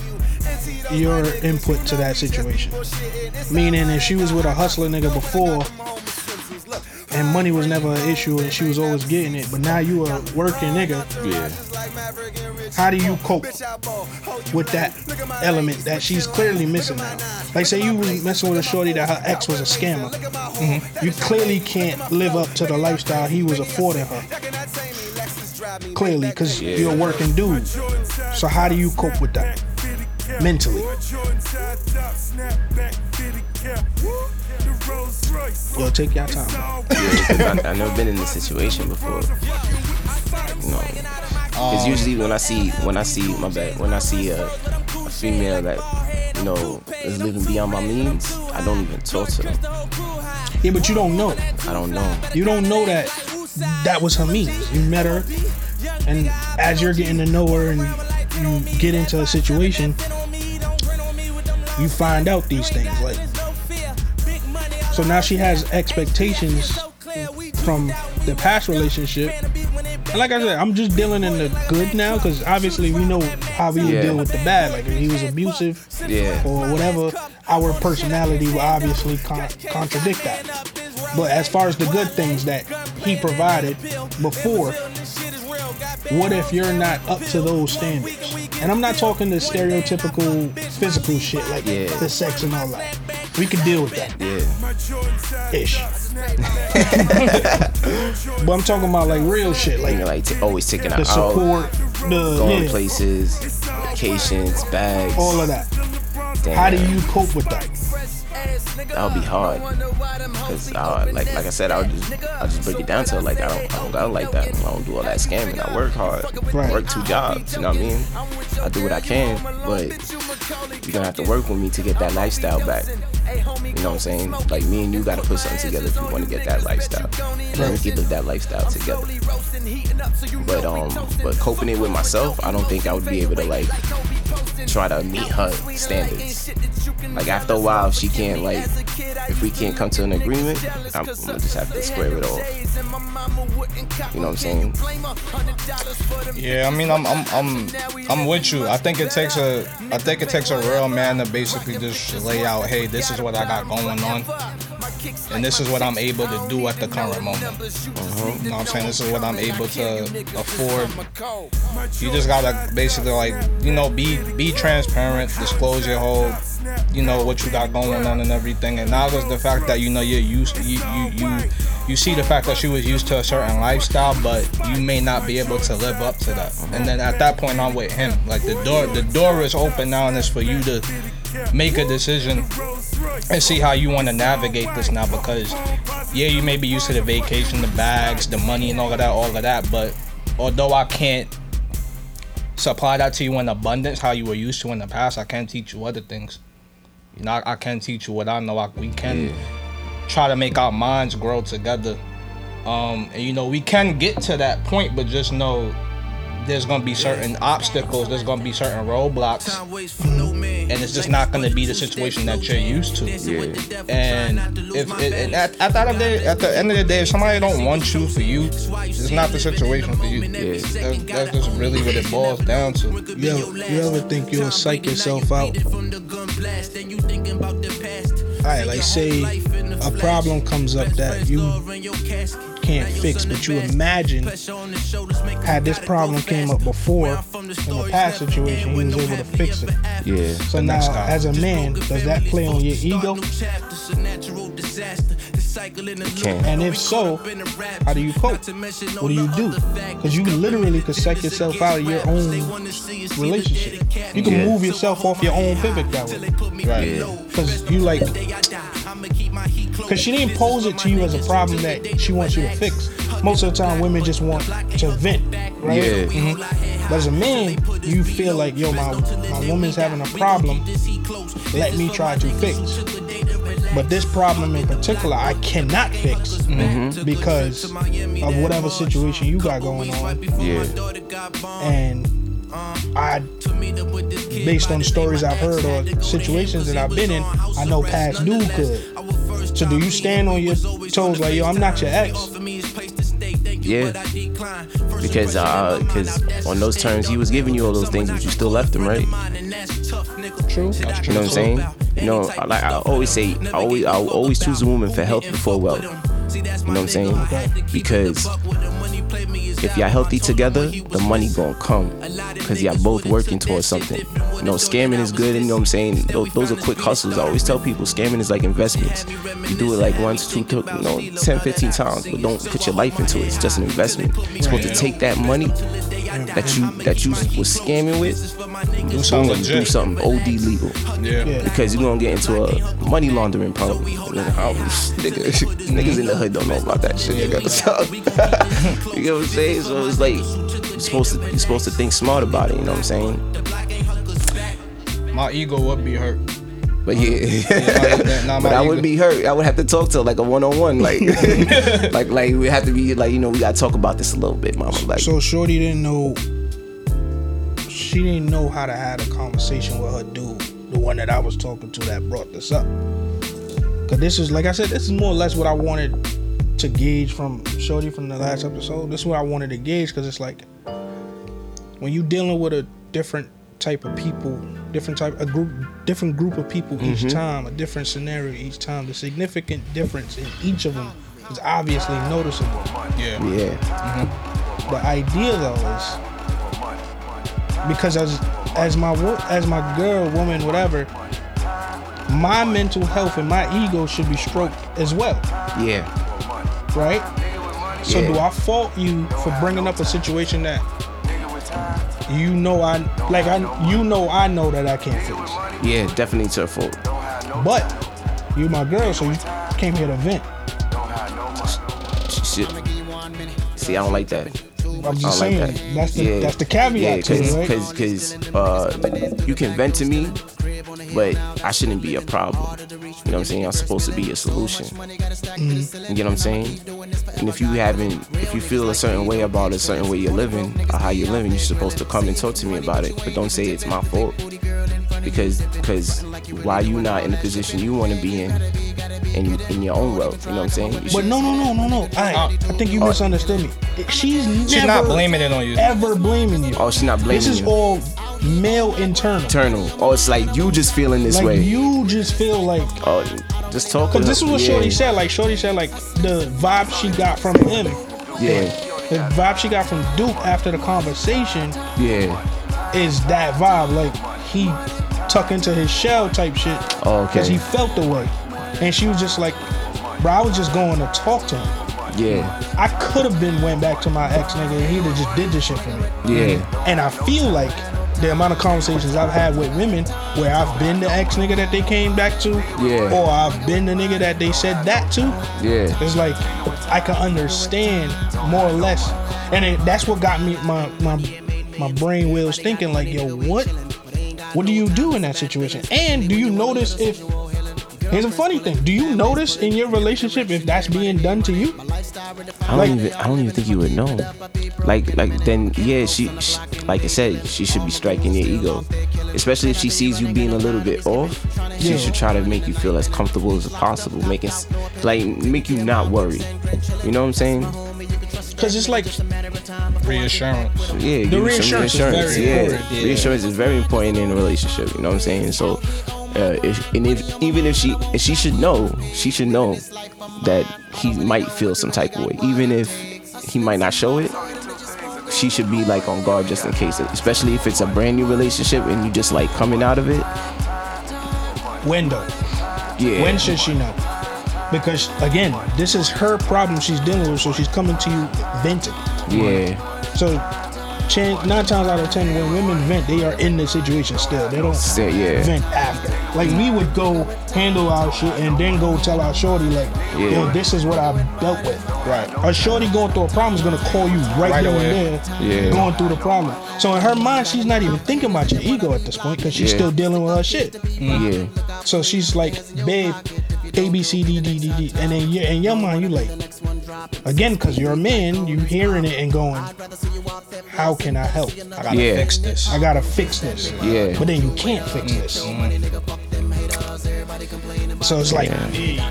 your input to that situation. Meaning if she was with a hustler nigga before and money was never an issue and she was always getting it, but now you a working nigga, Yeah. How do you cope with that element that she's clearly missing now? Like, say you was messing with a shorty that her ex was a scammer. Mm-hmm. You clearly can't live up to the lifestyle he was affording her. Clearly, because you're a working dude. So, how do you cope with that mentally? Yo, take your time. Yeah, I've never been in this situation before. You know, because um, usually when I see when I see my bad when I see a, a female that you know is living beyond my means, I don't even talk to them. Yeah, but you don't know. I don't know. You don't know that that was her means. You met her, and as you're getting to know her and you get into a situation, you find out these things. Like, so now she has expectations from the past relationship. Like I said, I'm just dealing in the good now because obviously we know how we would Yeah. deal with the bad. Like if he was abusive Yeah. or whatever, our personality will obviously con- contradict that. But as far as the good things that he provided before, what if you're not up to those standards? And I'm not talking the stereotypical physical shit like Yeah. the sex and all that. We can deal with that Yeah. ish. but I'm talking about like real shit, like you're like t- always taking her the out, support, the going yeah, places, vacations, bags. all of that. Damn, How do you cope with that? That'll be hard. Cause I, like like I said, I'll just I'll just break it down to like I don't I don't go like that. I don't do all that scamming. I work hard. Right. I work two jobs. You know what I mean? I do what I can, but you're gonna have to work with me to get that lifestyle back. You know what I'm saying? Like me and you gotta put something together if you want to get that lifestyle. And we can live that lifestyle together. But um, but coping it with myself, I don't think I would be able to like try to meet her standards. Like after a while, if she can't like, if we can't come to an agreement, I'm, I'm gonna just have to square it off. You know what I'm saying? Yeah, I mean, I'm, I'm, I'm, I'm with you. I think it takes a, I think it takes a real man to basically just lay out, hey, this is what I got going on, and this is what I'm able to do at the current moment. Uh-huh. You know what I'm saying? This is what I'm able to afford. You just gotta basically like, you know, be, be transparent, disclose your whole, you know, what you got going on and everything. And now there's the fact that you know you're used, you, you, you, you see the fact that she was used to a certain lifestyle, but you may not be able to live up to that. And then at that point, I'm with him. Like the door, the door is open now, and it's for you to make a decision and see how you want to navigate this now. Because yeah, you may be used to the vacation, the bags, the money, and all of that, all of that. But although I can't supply that to you in abundance, how you were used to in the past, I can teach you other things. You know, I, I can teach you what I know. I, we can try to make our minds grow together. Um, and you know, we can get to that point, but just know there's gonna be certain obstacles, there's gonna be certain roadblocks, and it's just not gonna be the situation that you're used to. Yeah. And if it, and at, at, the end of the day, at the end of the day, if somebody don't want you for you, it's not the situation for you. Yeah. That's, that's just really what it boils down to. Yo, you ever think you'll psych yourself out? Alright, like say a problem comes up that you can't fix, but you imagine had this problem came up before in the past situation, he was able to fix it. Yeah. So now, as a man, does that play on your ego? Can. And if so, how do you cope? What do you do? Because you literally could psych yourself out of your own relationship. You can Yeah. move yourself off your own pivot that way. Right. Yeah. Because you like, because she didn't pose it to you as a problem that she wants you to fix. Most of the time, women just want to vent, right? Yeah. Mhm. But as a man, you feel like, yo, my, my woman's having a problem. Let me try to fix. But this problem in particular, I cannot fix because of whatever situation you got going on. Yeah. And I, based on stories I've heard or situations that I've been in, I know past dude could. So do you stand on your toes like, yo, I'm not your ex? Yeah. Because uh, because on those terms, he was giving you all those things, but you still left him, right? True. You know what I'm saying? You know, like I always say, I always I always choose a woman for health before wealth. You know what I'm saying? Because if y'all healthy together, the money gonna come. Cause y'all both working towards something. You know, scamming is good, and you know what I'm saying? Those, those are quick hustles. I always tell people scamming is like investments. You do it like once, two, you know, 10, 15 times, but don't put your life into it. It's just an investment. You're supposed to take that money that you that you was scamming with, Do something boom, do something OD legal Yeah. Yeah. because you're gonna get into a money laundering problem. Nigga, I don't- nigga, niggas in the hood don't know about that shit, nigga. So, you know what I'm saying? So it's like you're supposed to you're supposed to think smart about it. You know what I'm saying? My ego would be hurt. But yeah, nah, but I would be hurt. I would have to talk to her like a one on one, like, like, like we have to be like, you know, we gotta talk about this a little bit, mama. Like, So Shorty didn't know. She didn't know how to have a conversation with her dude, the one that I was talking to that brought this up. Cause this is like I said, this is more or less what I wanted to gauge from Shorty from the last episode. This is what I wanted to gauge because it's like when you dealing with a different type of people, different type a group, different group of people each mm-hmm. time, a different scenario each time. The significant difference in each of them is obviously noticeable. Yeah. yeah, mm-hmm. The idea though is because as as my wo- as my girl, woman, whatever, my mental health and my ego should be stroked as well, yeah, right? So Yeah. do I fault you for bringing up a situation that you know I like I you know I know that I can't fix, yeah, definitely to her fault. but you my girl, so you came here to vent. Shit. See, I don't like that. I'm just saying like that. that's the that's the caveat Yeah, to it, right? because because uh, you can vent to me, but I shouldn't be a problem. You know what I'm saying? I'm supposed to be a solution. Mm-hmm. You get what I'm saying? And if you haven't, if you feel a certain way about a certain way you're living or how you're living, you're supposed to come and talk to me about it. But don't say it's my fault because because why you not in the position you want to be in, in in your own wealth? You know what I'm saying? You But no, no, no, no, no. I, I think you misunderstood me. She's never She's not blaming it on you. ever blaming you. oh, she's not blaming this is you. all male internal. Internal. Oh, it's like you just feeling this like way. you just feel like Oh, just talk. because this is what yeah. Shorty said. Like Shorty said, like the vibe she got from him, Yeah, the vibe she got from Duke after the conversation yeah. is that vibe. Like he tuck into his shell type shit. Oh, okay. Because he felt the way, and she was just like, bro, I was just going to talk to him. Yeah, I could have been went back to my ex nigga and he'd have just did this shit for me. yeah, And I feel like the amount of conversations I've had with women where I've been the ex nigga that they came back to, Yeah. or I've been the nigga that they said that to, yeah, it's like I can understand more or less, and it, that's what got me my my my brain wheels thinking like, yo, what what do you do in that situation? And do you notice if Here's a funny thing. Do you notice in your relationship if that's being done to you? I don't Like- even. I don't even think you would know. Like, like then, yeah. She, she, like I said, she should be striking your ego, especially if she sees you being a little bit off. She Yeah. should try to make you feel as comfortable as possible, make it like make you not worry. You know what I'm saying? Because it's like Reassurance. Yeah, give you some reassurance is very yeah. important, yeah. reassurance is very important in a relationship. You know what I'm saying? So, uh, if, and if even if she, if she should know, she should know that he might feel some type of way, even if he might not show it. She should be like on guard just in case, especially if it's a brand new relationship and you just like coming out of it. window. Yeah, When should she know? Because again, this is her problem she's dealing with, so she's coming to you venting. yeah, So, nine times out of ten, when women vent, they are in the situation still. They don't yeah. vent after. Like we would go handle our shit and then go tell our shorty, like, yo, this is what I dealt with. Right. A shorty going through a problem is gonna call you right, Right away. and there, Yeah. going through the problem. So in her mind, she's not even thinking about your ego at this point because she's Yeah. still dealing with her shit. Mm. yeah, So she's like, babe, A B C D D D D, and then you in your mind you like, again, because you're a man, you hearing it and going, how can I help? I gotta Yeah. fix this. I gotta fix this. Yeah. But then you can't fix this. Mm. So it's like, Yeah. you know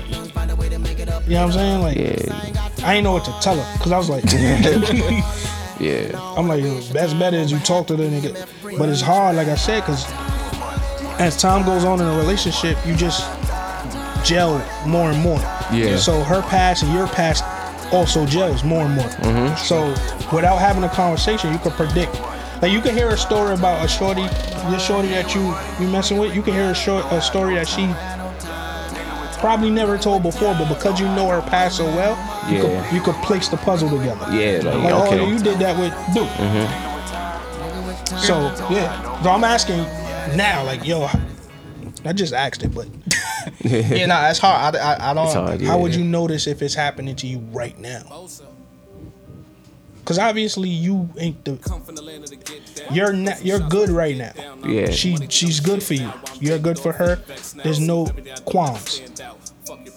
what I'm saying? Like, yeah, I ain't know what to tell her because I was like, yeah, I'm like, that's better as you talk to the nigga. But it's hard, like I said, because as time goes on in a relationship, you just gel more and more. Yeah. So her past and your past also gels more and more. Mm-hmm. So without having a conversation, you could predict. Like you can hear a story about a shorty, your shorty that you you messing with. You can hear a short a story that she probably never told before, but because you know her past so well, you Yeah. could you could place the puzzle together. yeah. Like, Like, oh, okay, oh, you did that with Duke. So yeah, so I'm asking now, like, yo, I just asked it, but Yeah, nah, it's hard. I, I, I don't. Hard. Yeah. how would you notice if it's happening to you right now? Because obviously you ain't the. You're not, you're good right now. Yeah. She she's good for you. You're good for her. There's no qualms.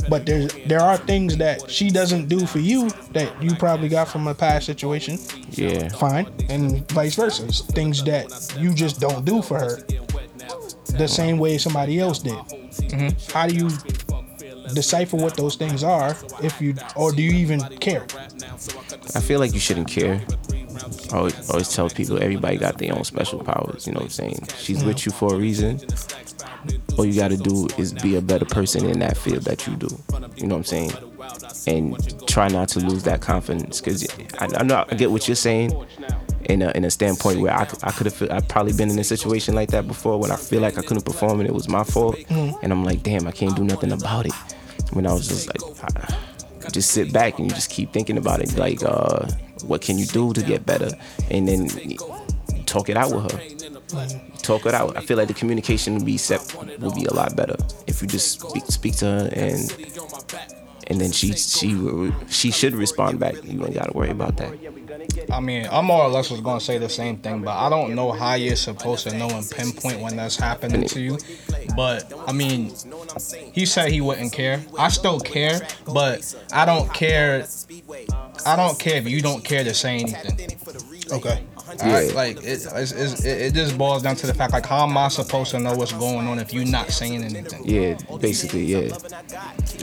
But there's there are things that she doesn't do for you that you probably got from a past situation. Yeah. Fine, and vice versa. It's things that you just don't do for her the same way somebody else did. Mm-hmm. How do you decipher what those things are if you or do you even care? I feel like you shouldn't care. I always, always tell people everybody got their own special powers. You know what I'm saying? She's with you for a reason. All you got to do is be a better person in that field that you do. You know what I'm saying? And try not to lose that confidence because I, I know I get what you're saying. In a, in a standpoint where I could have I've probably been in a situation like that before when I feel like I couldn't perform and it was my fault. And I'm like damn I can't do nothing about it. When I was just like I, just sit back and you just keep thinking about it. Like uh what can you do to get better? And then talk it out with her. Talk it out. I feel like the communication would be set would be a lot better if you just speak, speak to her and and then she she she should respond back you ain't gotta worry about that I mean, I more or less was gonna say the same thing, but I don't know how you're supposed to know and pinpoint when that's happening to you. But I mean, he said he wouldn't care. I still care, but I don't care. I don't care if you don't care to say anything. Okay. Alright, like it, it's, it's, it, it just boils down to the fact like how am I supposed to know what's going on if you're not saying anything? yeah basically yeah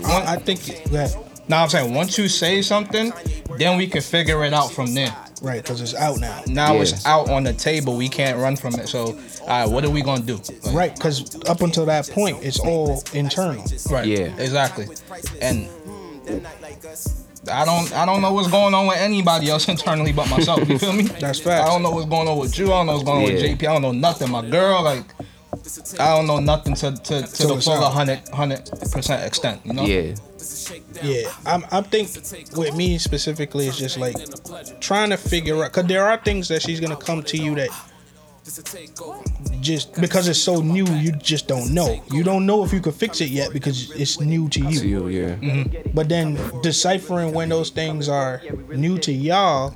I, I think that Now I'm saying once you say something, then we can figure it out from there. right because it's out now. Now Yeah. it's out on the table. We can't run from it. So, all right, what are we gonna do? Like, Right, because up until that point, it's all internal. Right. Yeah. Exactly. And I don't I don't know what's going on with anybody else internally but myself. You feel me? That's fact. I don't know what's going on with you. I don't know what's going on Yeah. with JP. I don't know nothing. My girl, like I don't know nothing to to, to So the full out. 100 percent extent. You know? yeah Yeah, I'm. I think with me specifically, it's just like trying to figure out because there are things that she's gonna come to you that just because it's so new, you just don't know. You don't know if you could fix it yet because it's new to you. to you yeah mm-hmm. But then deciphering when those things are new to y'all,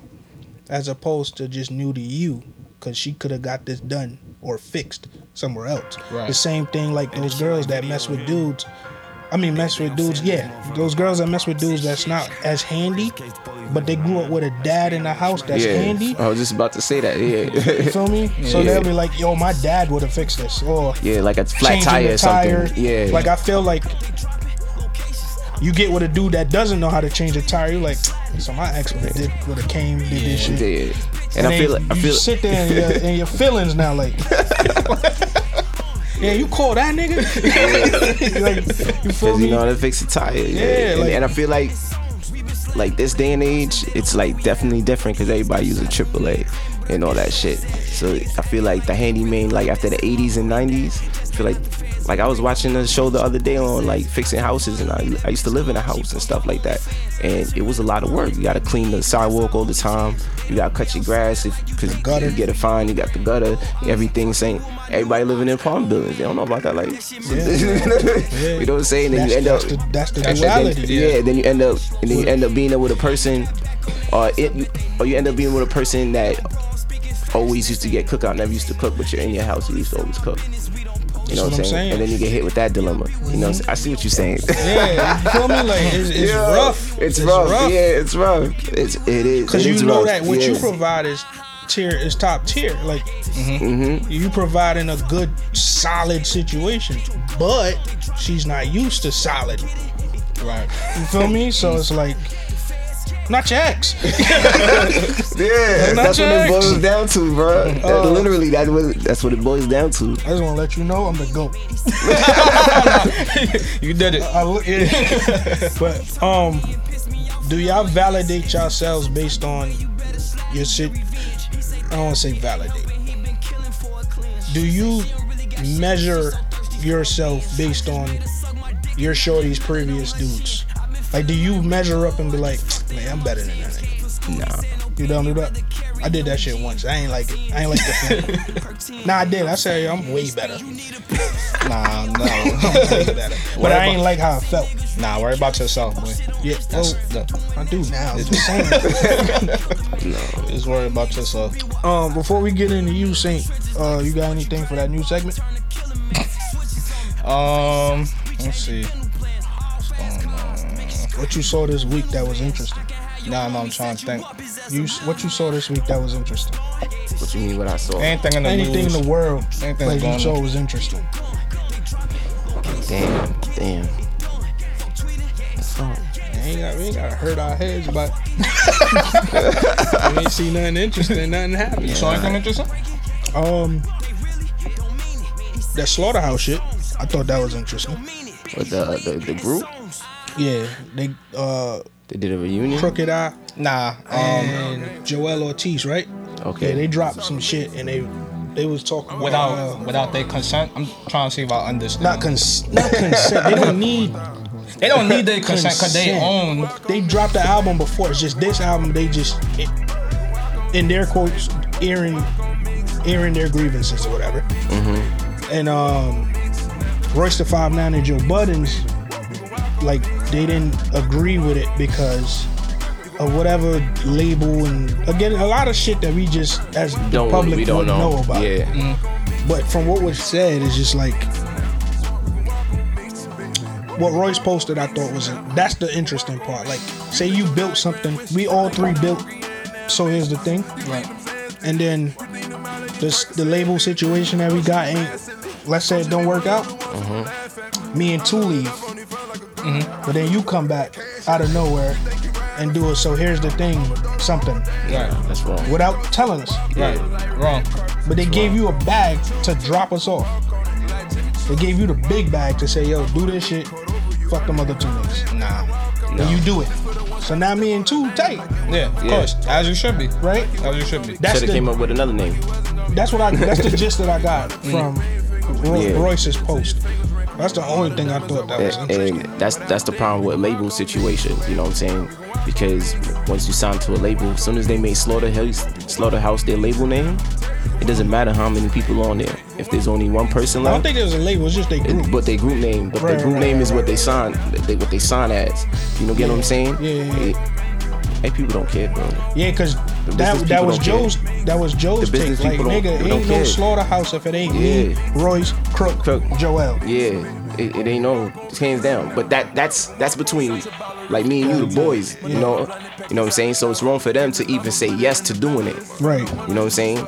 as opposed to just new to you, because she could have got this done or fixed somewhere else. Right. The same thing like those girls that mess with dudes. I mean, mess with dudes. Yeah, those girls that mess with dudes that's not as handy, but they grew up with a dad in the house that's yeah handy. i was just about to say that yeah You feel me? So Yeah. they'll be like, "Yo, my dad would have fixed this," or yeah like a flat tire or something tire. yeah Like I feel like you get with a dude that doesn't know how to change a tire. You're like, so my ex would have did would have came did this shit. yeah and i feel like i you feel sit there and your, and your feelings now like. Yeah, you call that nigga? like, you feel me? you know how to fix a tire. Yeah, Yeah, and, like- and I feel like like this day and age, it's like definitely different because everybody using AAA and all that shit. So I feel like the handyman, like after the 80s and 90s, I feel like like I was watching a show the other day on like fixing houses, and I, I used to live in a house and stuff like that, and it was a lot of work. You got to clean the sidewalk all the time. You got to cut your grass if because gutter. you get a fine. You got the gutter, everything. Saying everybody living in apartment buildings, they don't know about that. Like, you know what I'm saying? And That's, you end that's up the that's the and then- duality. yeah. then you end up and then you end up being there with a person or it you, or you end up being with a person that always used to get cookout, never used to cook, but you're in your house, you used to always cook. You know what what I'm saying? saying. And then you get hit with that dilemma. You know, what I'm saying? I see what you're saying. Yeah, you feel me? Like it's, it's Yeah, rough. It's, rough. Yeah, it's rough. It's it is. Because you know rough. that what you provide is tier is top tier. Like Mm-hmm. you providing a good solid situation, but she's not used to solid. Right. You feel me? So it's like not your ex. Yeah, not that's what your it ex. boils down to, bro. That- Uh, literally, that was, that's what it boils down to. I just want to let you know I'm the goat. You did it. I look, yeah. but um, do y'all validate yourselves based on your shit? I don't want to say validate. Do you measure yourself based on your shorty's previous dudes? Like, do you measure up and be like, man, I'm better than that nigga? Nah. You don't do that? I did that shit once. I ain't like it. I ain't like the film. nah, I did. I said I'm way better. Nah, no. I'm way better. But I ain't like how it felt. nah, worry about yourself, boy. Yeah, That's well, the, I do now. I'm just saying. just worry about yourself. um, before we get into you, Saint, uh, you got anything for that new segment? Um, let's see. What's going on? What you saw this week that was interesting? Nah, no, I'm trying to think. You what you saw this week that was interesting? What you mean? What I saw? Anything in the Anything news. in the world Anything that you saw was interesting. Damn, damn. We ain't got, we ain't got to hurt our heads, but we ain't see nothing interesting. Nothing happened. You saw anything interesting? Um, that slaughterhouse shit. I thought that was interesting. But the, the the group Yeah, they uh they did a reunion. Crooked I Nah. Um, and Joell Ortiz, right? Okay. Yeah, they dropped some shit and they they was talking about, without uh, without their consent. I'm trying to see if I understand. not cons not consent. They don't need they don't need their consent because they own. they dropped the album before. It's just this album. They just in their quotes airing airing their grievances or whatever. And um, Royce the Five Nine and Joe Buttons, like they didn't agree with it because of whatever label and again a lot of shit that we just as the Don't public we don't know. know, about. Yeah. Mm. But from what was said, it's just like what Royce posted. I thought was that's the interesting part. Like, say you built something, we all three built. So here's the thing, Right. and then this the label situation that we got ain't. Let's say it don't work out. Mm-hmm. Me and two leave, Mm-hmm. but then you come back out of nowhere and do it. So here's the thing, something Right. That's wrong. without telling us. Right. Wrong. But they gave you a bag to drop us off. They gave you the big bag to say, yo, do this shit. Fuck them other two niggas. Nah. And you do it. So now me and two tight, Yeah. Of Yeah. course. As you should be. right? As you should be. That's Should have the came up with another name. that's what I that's the gist that I got mm-hmm. from Roy, Yeah. Royce's post. That's the only thing I thought that was and, interesting. and that's that's the problem with label situations. You know what I'm saying? Because once you sign to a label, as soon as they make Slaughterhouse Slaughterhouse their label name, it doesn't matter how many people on there. If there's only one person left, I don't think there's a label, it's just they group. it, but their group name, but Right, their group right, name right, is what they sign. They, what they sign as. You know, get what I'm saying? Yeah, yeah, yeah. Hey, people don't care, bro. Yeah, cause business that that was don't care. Joe's that was Joe's The take. Like nigga, ain't no care. slaughterhouse if it ain't me, Royce, Crook, Crook. Joel. Yeah, it, it ain't no hands down. But that that's that's between like me and you, the boys. You know, you know what I'm saying. So it's wrong for them to even say yes to doing it. Right. You know what I'm saying?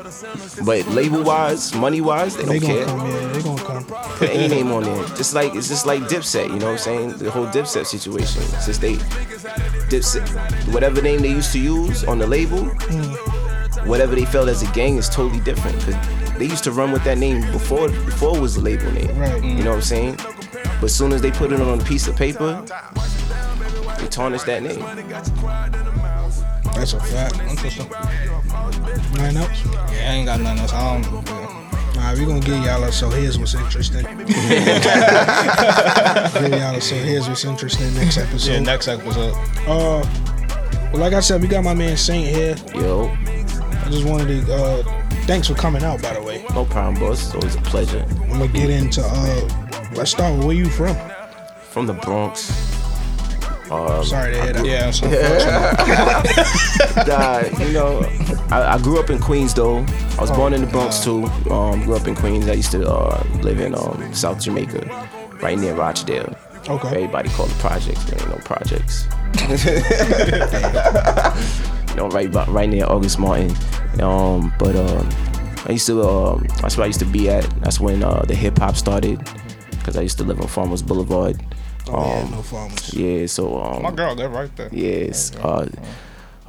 But label wise, money wise, they They don't care. come, yeah, they gonna come. Put any name on there. Just like it's just like Dipset. You know what I'm saying? The whole Dipset situation. Since they Dipset, whatever name they used to use on the label, whatever they felt as a gang is totally different. Cause they used to run with that name before before it was the label name. Right. You know what I'm saying? But as soon as they put it on a piece of paper, they tarnish that name. That's a fact. Interesting. Nothing else? Yeah, I ain't got nothing else. I don't. yeah. Alright, we gonna get y'all a so here's what's interesting. get y'all a so here's what's interesting next episode. Yeah, next episode. uh, well, like I said, we got my man Saint here. Yo, I just wanted to uh, thanks for coming out. By the way, no problem, boss. It's always a pleasure. I'm gonna get into uh, let's start with where you from. From the Bronx. Sorry to hear that. Yeah, uh, you know, I, I grew up in Queens though. I was born in the Bronx too. Um, grew up in Queens. I used to uh, live in um, South Jamaica, right near Rochdale. Okay. Everybody call it projects, but ain't no projects. you know, right right near August Martin. Um, but um, I used to um, that's where I used to be at. That's when uh, the hip hop started, because I used to live on Farmers Boulevard. Oh, yeah, Um, no farmers. Yeah, so um, My girl, they're right there. Yes. Uh,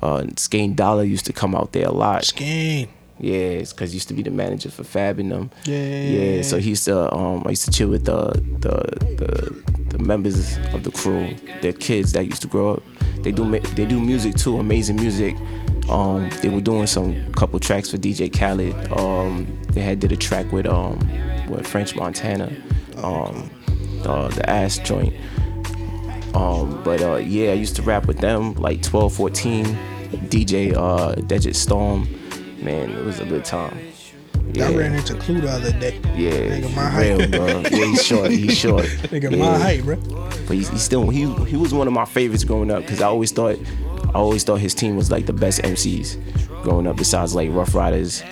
uh, Skane Dollar used to come out there a lot. Skane. Yeah, because he used to be the manager for Fab and them. Yeah, yeah, Yeah. yeah, yeah. So he used to. Um, I used to chill with the the the, the members of the crew, their kids that used to grow up. They do they do music too, amazing music. Um, they were doing some couple tracks for DJ Khaled. Um, they had did a track with um with French Montana, um, uh, the ass joint. Um, but uh, yeah, I used to rap with them like 12, 14. DJ uh, Dejit Storm. man, it was a good time. I ran into Clue the other day. Yeah, Nigga, my real, height. bro. Yeah, he's short. He's short. Nigga, yeah. my height, bro. But he's, he's still he he was one of my favorites growing up because I always thought I always thought his team was like the best MCs growing up besides like Ruff Ryders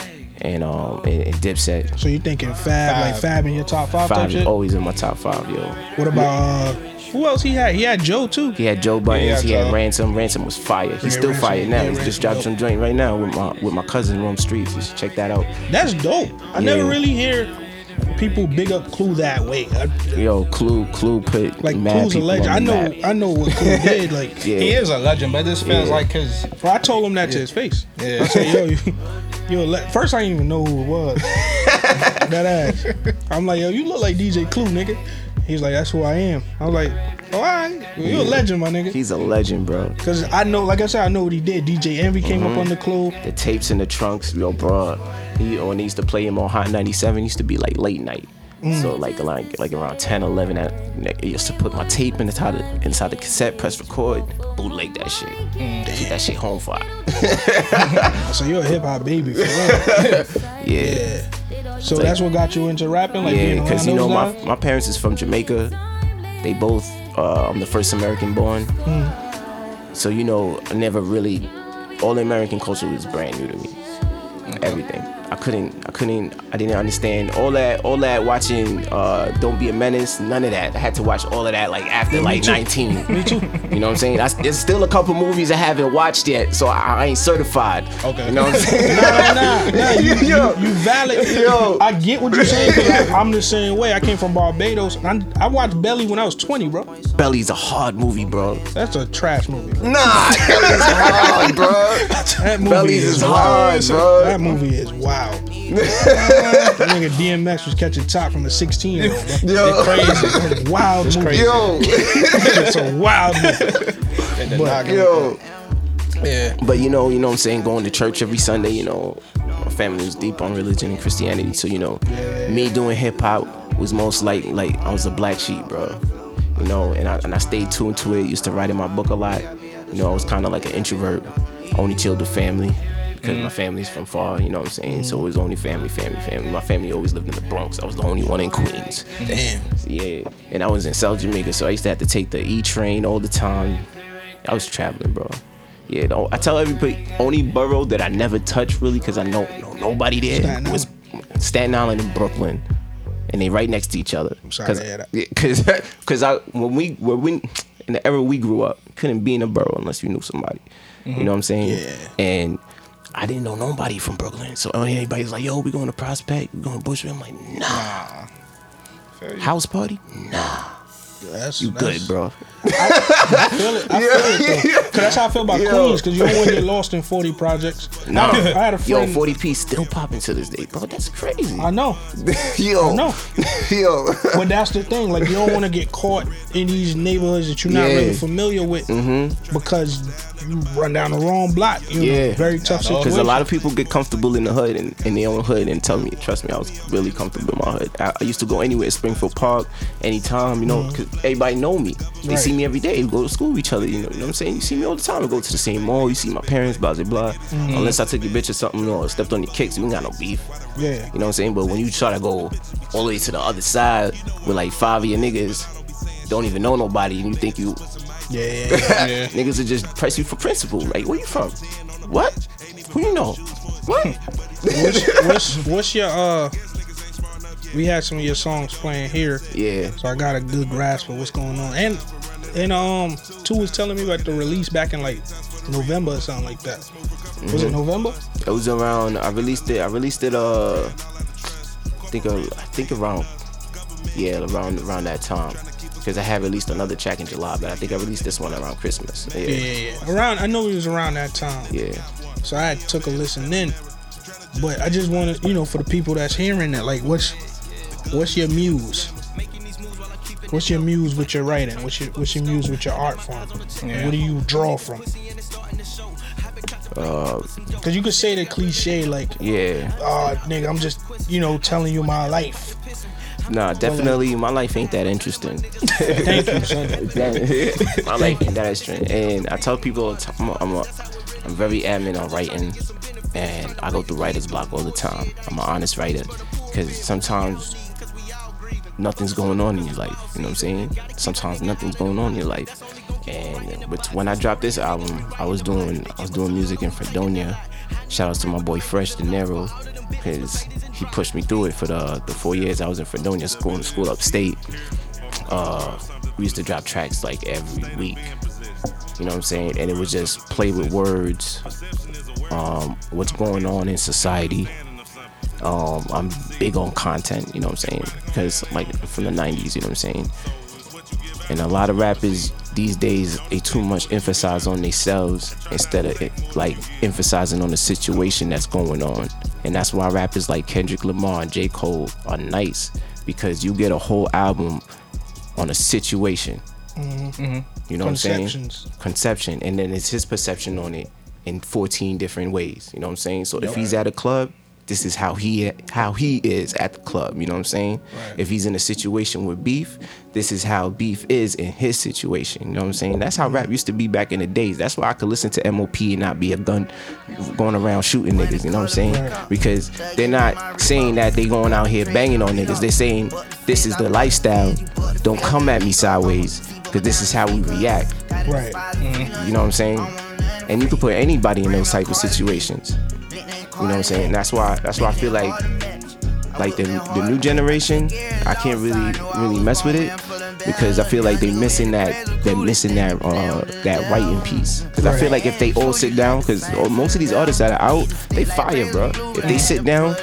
and um and, and Dipset. So you thinking Fab, like Fab in your top five, type Five is always in my top five, yo. What about uh, who else he had? He had Joe too. He had Joe Buttons. Yeah, he had Joe. Ransom. Ransom was fire. He's Yeah, still Ransom- fire now. yeah, He's just Ransom dropped some joint right now with my with my cousin Rome Streets. You should check that out. That's dope. I never really hear people big up Clue that way. I, Yo, Clue, Clue put like mad Clue's a legend. I know. map. I know what Clue did. Like, Yeah. He is a legend, but this feels Yeah. like because Well, I told him that to his face. Yeah. I said, yo, you, yo, first I didn't even know who it was. that ass. I'm like, yo, you look like DJ Clue, nigga. He's like, that's who I am. I was like, oh, all right. Well, you're a legend, my nigga. He's a legend, bro. Because I know, like I said, I know what he did. DJ Envy came Mm-hmm. up on the Clue. The tapes in the trunks, yo, bro. He when they used to play him on Hot 97, used to be like late night. Mm. So like like like around 10, 11, at, I used to put my tape inside the top inside the cassette, press record, bootleg that shit, Mm. that shit home fire. So you're a hip hop baby for real. Yeah, So that's what got you into rapping, like yeah, because you know my guys? my parents is from Jamaica. They both uh, I'm the first American born. Hmm. So you know, I never really all American culture was brand new to me. Everything. I couldn't I couldn't I didn't understand all that all that watching uh Don't Be a Menace, none of that. I had to watch all of that like after like too. 19. Me too. You know what I'm saying? That's, there's still a couple movies I haven't watched yet, so I, I ain't certified. Okay. You know what I'm saying? Nah, nah, nah. You, you, Yo. you valid. Yo. I get what you're saying, I, I'm the same way. I came from Barbados. I, I watched Belly when I was 20, bro. Belly's a hard movie, bro. That's a trash movie. Bro. Nah, Belly's hard, bro. That movie Belly's is hard, bro. That movie is wild. That nigga DMX was catching top from a 16 year old. Bro. Yo. Crazy. It's wild movie. crazy. Yo, It's a wild movie. But- yo. Yeah. But you know, you know what I'm saying, going to church every Sunday, you know, my family was deep on religion and Christianity. So, you know, me doing hip hop was most like like I was a black sheep, bro. You know, and I and I stayed tuned to it, used to write in my book a lot. You know, I was kinda like an introvert. Only chilled with family. Because my mm. family's from far, you know what I'm saying? So it was only family, family, family. My family always lived in the Bronx. I was the only one in Queens. Damn. Yeah, and I was in South Jamaica, so I used to have to take the E train all the time. I was traveling, bro. Yeah, no, I tell everybody only borough that I never touched really because I know, know nobody there Staten was Staten Island and Brooklyn, and they right next to each other. sorry to hear that. Because because I when we when we in the era we grew up, couldn't be in a borough unless you knew somebody. You mm-hmm. know what I'm saying? Yeah. And I didn't know nobody from Brooklyn, so oh, everybody's like, "Yo, we going to Prospect? We going to Bushwick?" I'm like, "Nah." House party? Nah. That's, You that's- good, bro? I feel it. I feel it though. Cause that's how I feel about Yo. Queens. Cause you don't want to get lost in 40 projects. No. I, had- I had a Yo, 40p still popping to this day, bro. That's crazy. I know, Yo, know. yo. but that's the thing. Like you don't want to get caught in these neighborhoods that you're not Yeah. really familiar with, mm-hmm. because you run down the wrong block. You Yeah. yeah, very tough situation. Because a lot of people get comfortable in the hood and in their own hood and tell me, trust me, I was really comfortable in my hood. I, I used to go anywhere, Springfield Park, anytime, you know, mm. because everybody know me. They Right. see me every day. We go to school with each other, you know, you know what I'm saying? You see me all the time. We go to the same mall. You see my parents, blah, blah, blah. Unless I took your bitch or something or stepped on your kicks, we ain't got no beef. yeah, You know what I'm saying? But when you try to go all the way to the other side with like five of your niggas, don't even know nobody, and you think you yeah, yeah, yeah. niggas will just press you for principle. Like, where you from? What? Who you know? What? what's, what's what's your uh? We had some of your songs playing here, yeah. so I got a good grasp of what's going on. And and um, two was telling me about the release back in like November or something like that. Was Mm-hmm. it November? It was around. I released it. I released it. Uh, I think. Uh, I think around. Yeah, around around that time. Because I had released another track in July, but I think I released this one around Christmas. Yeah, Yeah. yeah, yeah. Around, I know it was around that time. Yeah. So I took a listen then. But I just wanted, you know, for the people that's hearing that, like, what's what's your muse? What's your muse with your writing? What's your what's your muse with your art form? What do you draw from? Uh, Cause you could say the cliche like, yeah. "Oh, nigga, I'm just, you know, telling you my life." Nah, definitely. My life ain't that interesting. Thank you, son. my life ain't that interesting. And I tell people all the time, I'm, a, I'm, a, I'm very adamant on writing and I go through writer's block all the time. I'm an honest writer because sometimes nothing's going on in your life. You know what I'm saying? Sometimes nothing's going on in your life. And but when I dropped this album, I was doing I was doing music in Fredonia. Shout outs to my boy Fresh De Niro because he pushed me through it for the the four years I was in Fredonia school in school upstate. Uh, we used to drop tracks like every week. You know what I'm saying? And it was just play with words, um, what's going on in society. Um, I'm big on content, you know what I'm saying? Because like from the 90s, you know what I'm saying? And a lot of rappers these days they too much emphasize on themselves instead of it, like emphasizing on the situation that's going on. And that's why rappers like Kendrick Lamar and J. Cole are nice because you get a whole album on a situation. Mm-hmm. Mm-hmm. You know what I'm saying? Conception, and then it's his perception on it in 14 different ways. You know what I'm saying? So if he's eh. at a club, this is how he how he is at the club. You know what I'm saying? If he's in a situation with beef, this is how beef is in his situation. You know what I'm saying? That's how mm-hmm. rap used to be back in the days. That's why I could listen to MOP and not be a gun going around shooting niggas. You know what I'm saying? Because they're not saying that they going out here banging on niggas. They're saying this is the lifestyle. Don't come at me sideways because this is how we react. Right. You know what I'm saying? And you can put anybody in those type of situations. You know what I'm saying? That's why that's why I feel like like the the new generation, I can't really really mess with it because I feel like they missing that they're missing that uh that writing piece. Because I feel like if they all sit down, because most of these artists that are out, they fire, bro. If they sit down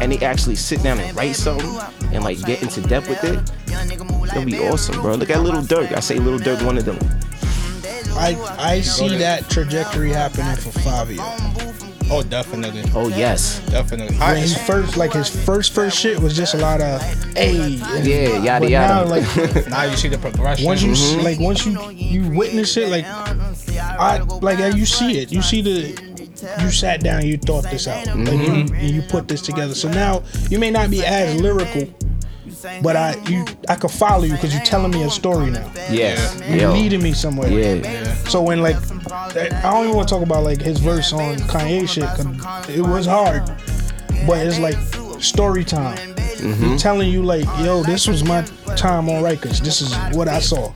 and they actually sit down and write something and like get into depth with it, it'll be awesome, bro. Look at Lil Durk. I say Lil Durk one of them. I I see that trajectory happening for Fivio. Oh, definitely, Oh yes. definitely. When his first, like his first first shit was just a lot of hey, Yeah, yada but yada. Now, like now you see the progression. once you Mm-hmm. s like once you you witness it, like I like you see it, you see the. You sat down, you thought this out, like you, Mm-hmm. and you put this together. So now you may not be as lyrical, but I you I could follow you because you're telling me a story now. Yes. You're Yo. leading me somewhere. Yeah. So when like, I don't even want to talk about like his verse on Kanye shit. 'cause it was hard, but it's like story time. Mm-hmm. Telling you like, yo, this was my time on Rikers. This is what I saw.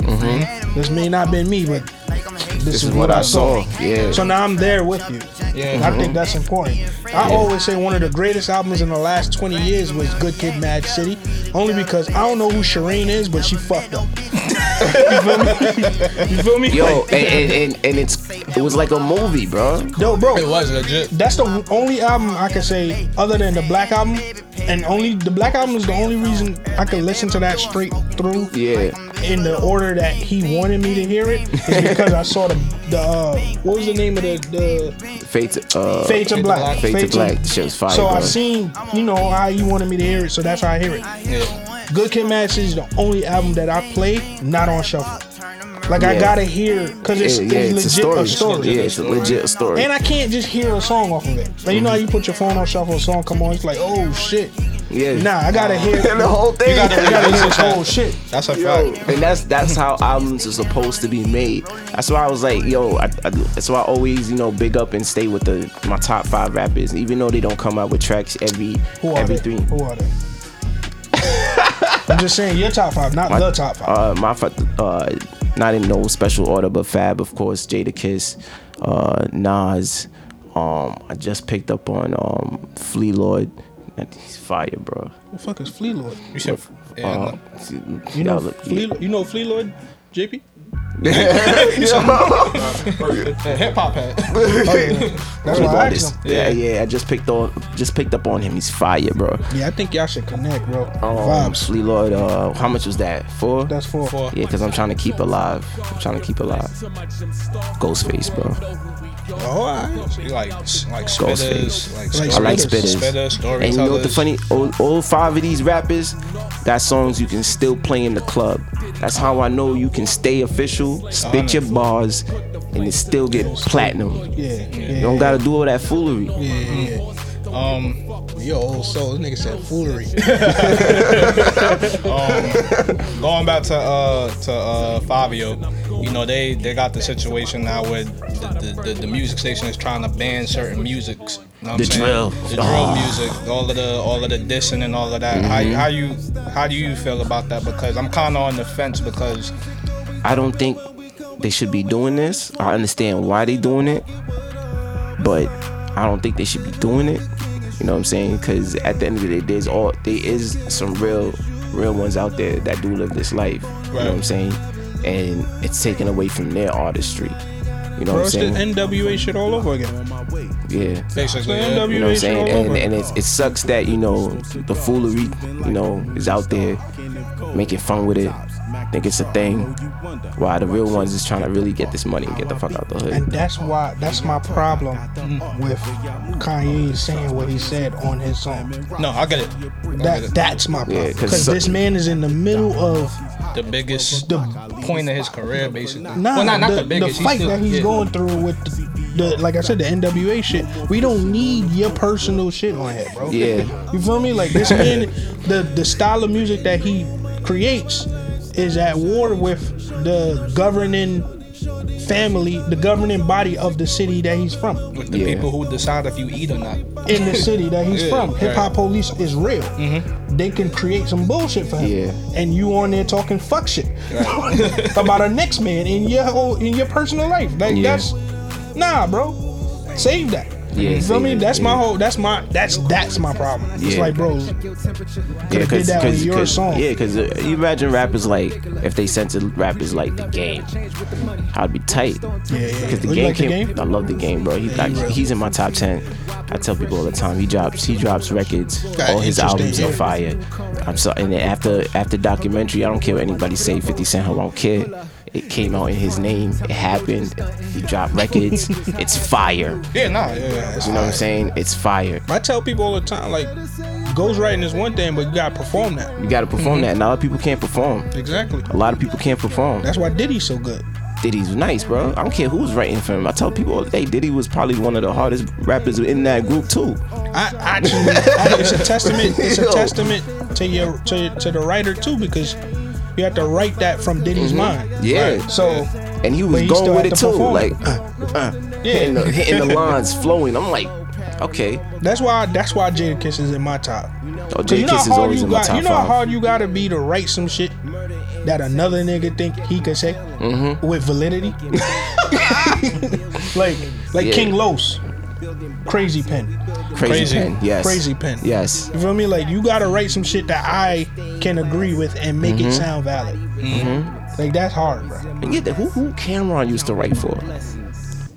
This may not been me, but this, is, what, I saw. Yeah. So now I'm there with you. Yeah. I think that's important. I always say one of the greatest albums in the last 20 years was Good Kid, Mad City, only because I don't know who Sherane is, but she fucked up. you feel me? you feel me? Yo, Like- and, and, and, and it's it was like a movie, bro. Yo, bro, it was legit. that's the only album I can say other than the Black album, and only the Black album is the only reason I can listen to that straight through Yeah. In the order that he wanted me to hear it. Is because I saw the the uh, what was the name of the the Fate to, uh, Fade to Black. Fade to Black. The shit was fire, So bro. I seen you know how you wanted me to hear it, so that's how I hear it. Yeah. Good Kid, Mad City is the only album that I play not on shuffle. Like I gotta hear because it's, yeah, yeah, it's it's legit a story. Yeah, it's a legit story. And I can't just hear a song off of it. Like you know how you put your phone on shuffle, a song come on, it's like, oh shit. yeah. Nah, I gotta hear the whole thing. You gotta I gotta hear revisit this whole shit. That's a Yo, fact. and that's that's how albums are supposed to be made. That's why I was like, yo, I, I, that's why I always, you know, big up and stay with the my top five rappers, even though they don't come out with tracks every Who are every they? three. Who are they? I'm just saying your top five, not My- the top five. Uh, my uh, not in no special order, but Fab, of course, Jadakiss, uh, Nas. Um, I just picked up on um, Flee Lord. He's fire, bro. What the fuck is Flee Lord? You said, Uh. You know Flee, you know Flee Lord, JP? the hip hop hat. Yeah. That's why I asked him. Yeah, yeah. I just picked on, just picked up on him. He's fire, bro. Yeah, I think y'all should connect, bro. Um, Vibes. Flee Lord. Uh, how much was that? Four. That's four. Four. Yeah, because I'm trying to keep alive. I'm trying to keep alive. Ghostface, bro. Oh, right. You like like spitters, like, Like I like Spitters. spitters. Spitters, And you know what the funny? All, all five of these rappers got songs you can still play in the club. That's how I know you can stay official, spit your bars, and it still get platinum. Yeah, yeah. You don't gotta do all that foolery. Yeah, yeah. Um, Yo, old soul. This nigga said foolery. going back to uh to uh Fivio, you know they they got the situation now where the, the, the, the music station is trying to ban certain musics. You know what The I'm saying? drill. the drill Oh. music, all of the all of the dissing and all of that. Mm-hmm. how you how do you feel about that? Because I'm kind of on the fence because I don't think they should be doing this. I understand why they doing it, but I don't think they should be doing it. You know what I'm saying? Because at the end of the day, there's all there is some real, real ones out there that do live this life. You know what I'm saying? And it's taken away from their artistry. You know Bro, what I'm the saying? NWA shit all over again. Yeah. basically The yeah. NWA You know what I'm shit saying? all And, over. and it's, it sucks that, you know, the foolery, you know, is out there making fun with it. Think it's a thing. Why the real ones is trying to really get this money and get the fuck out the hood. And that's why that's my problem with Kanye saying what he said on his song. no, I get it. I get That it. that's my problem. 'cause Because so- this man is in the middle of the biggest the point of his career, basically. nah, well, not, not the, the, biggest. the fight still, that he's yeah. going through with the, the like I said the NWA shit. We don't need your personal shit on here, bro. Yeah. You feel me? Like this man, the the style of music that he creates is at war with the governing family, the governing body of the city that he's from. with the Yeah. people who decide if you eat or not. In the city that he's Yeah, from, hip hop police is real. Mm-hmm. They can create some bullshit for him, Yeah. and you on there talking fuck shit about a next man in your whole in your personal life. Like Yeah. that's nah, bro. Save that. Yeah, you feel me? That's my whole. That's my. That's that's my problem. It's Yeah. like, bro, Yeah, did that on your song. Yeah, because uh, you imagine rappers like if they censored rappers like the game, I'd be tight. Yeah, yeah. Because the Oh, game like the came. game? I love the game, bro. He, like, he's in my top ten. I tell people all the time. He drops. He drops records. Got all his albums are fire. I'm sorry. And then after after documentary, I don't care what anybody say. Fifty Cent, I don't care. It came out in his name. It happened. He dropped records. it's fire. Yeah, nah, yeah, yeah. You know what I'm saying? It's fire. I tell people all the time, like, ghostwriting is one thing, but you gotta perform that. You got to perform mhm. that. And a lot of people can't perform. Exactly. A lot of people can't perform. That's why Diddy's so good. Diddy's nice, bro. I don't care who's writing for him. I tell people all day, Diddy was probably one of the hardest rappers in that group too. I actually, I- it's a testament. It's a testament to your to, to the writer too, because you have to write that from Diddy's mind. Mm-hmm. Yeah. Right. So And he was he going with it to too, like uh, uh, hitting, the, hitting the lines, flowing. I'm like, okay. that's why that's why Jadakiss is in my top. Oh, 'Cause you Jada know Kiss is always in my got. top You know how hard you gotta be to write some shit that another nigga think he could say Mm-hmm. with validity. like like Yeah. King Los, Crazy Pen. Crazy, Crazy. pen, yes. Crazy pen. Yes. You feel me? Like you gotta write some shit that I can agree with and make Mm-hmm. it sound valid. Like that's hard, bro. And yeah, who who Cam'ron used to write for?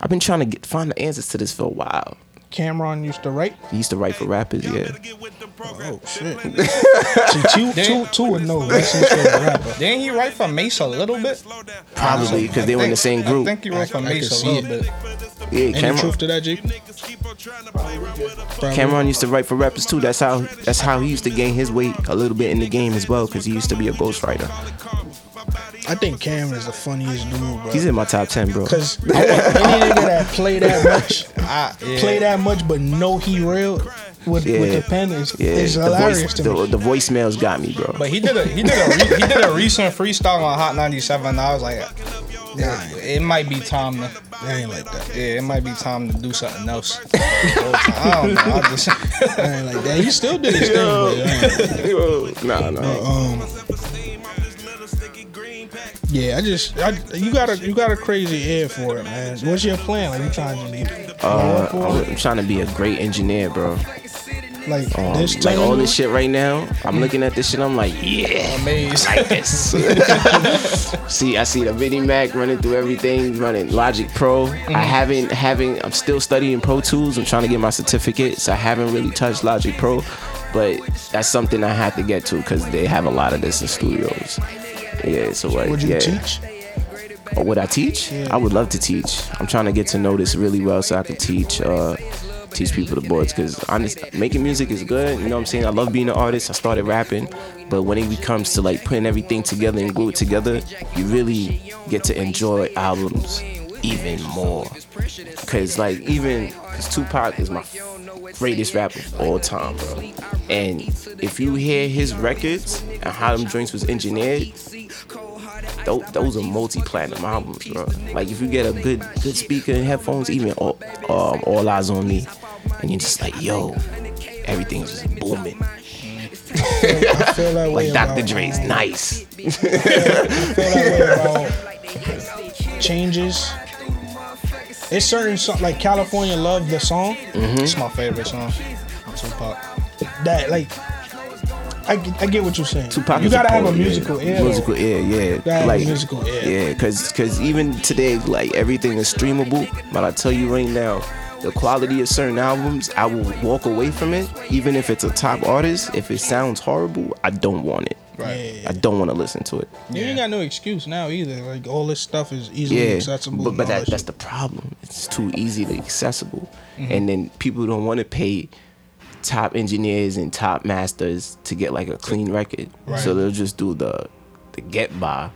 I've been trying to get find the answers to this for a while. Cam'ron used to write. He used to write for rappers, yeah. Oh shit. See, two, two, two would know. That's his favorite rapper. Didn't he write for Mase a little bit? Probably because they were in the same I group. think he wrote for I Mase a see little it. bit. Yeah, Any Cam'ron. truth to that, G? Probably. Cam'ron used to write for rappers too. That's how that's how he used to gain his weight a little bit in the game as well, because he used to be a ghostwriter. I think Cam'ron is the funniest dude, bro. He's in my top ten, bro. Cause any nigga that play that much, I, yeah. play that much, but know he real with, Yeah. with the pen is, Yeah, is the hilarious voice, to me. the voicemails got me, bro. But he did a he did a re, he did a recent freestyle on Hot 97. And I was like, Nah, it might be time to I ain't like that. yeah, it might be time to do something else. I don't know. I just I ain't like that. He still did his thing, but I ain't- nah, nah. um, yeah, I just, I, you got a, you got a crazy ear for it, man. What's your plan? Like you trying to be, Uh, I'm. I'm trying to be a great engineer, bro. like Um, this, like all this shit right now, I'm looking at this shit. I'm like, yeah, amazed. like this. see, I see the Mini Mac running through everything, running Logic Pro. I haven't, having, I'm still studying Pro Tools. I'm trying to get my certificate, so I haven't really touched Logic Pro. But that's something I have to get to because they have a lot of this in studios. Yeah, so like, Would you yeah. teach? Or would I teach? I would love to teach. I'm trying to get to know this really well so I can teach uh teach people the boards because honest making music is good, you know what I'm saying? I love being an artist. I started rapping, but when it comes to like putting everything together and glue it together, you really get to enjoy albums even more. Cause like even cause Tupac is my greatest rapper of all time, bro. And if you hear his records and how them joints was engineered, those, those are multi-platinum albums, bro. Like if you get a good good speaker and headphones, even all, um, All Eyez on Me, and you're just like, yo, everything's just booming. I feel that way Like Dr. Dre's nice. I feel way about changes. It's certain song like California Love the song mm-hmm. It's my favorite song. Tupac. that like I, get- I get what you're saying. Tupac you gotta have a poet, yeah. musical ear. Musical ear, yeah. a like musical ear. Yeah, cause cause even today, like everything is streamable. But I tell you right now, the quality of certain albums, I will walk away from it, even if it's a top artist. If it sounds horrible, I don't want it. Right. I don't want to listen to it. You ain't got no excuse now either. Like all this stuff is easily Yeah, accessible. but, but that, that that's the problem. It's too easily accessible, Mm-hmm. and then people don't want to pay top engineers and top masters to get like a clean record. Right. So they'll just do the the get by.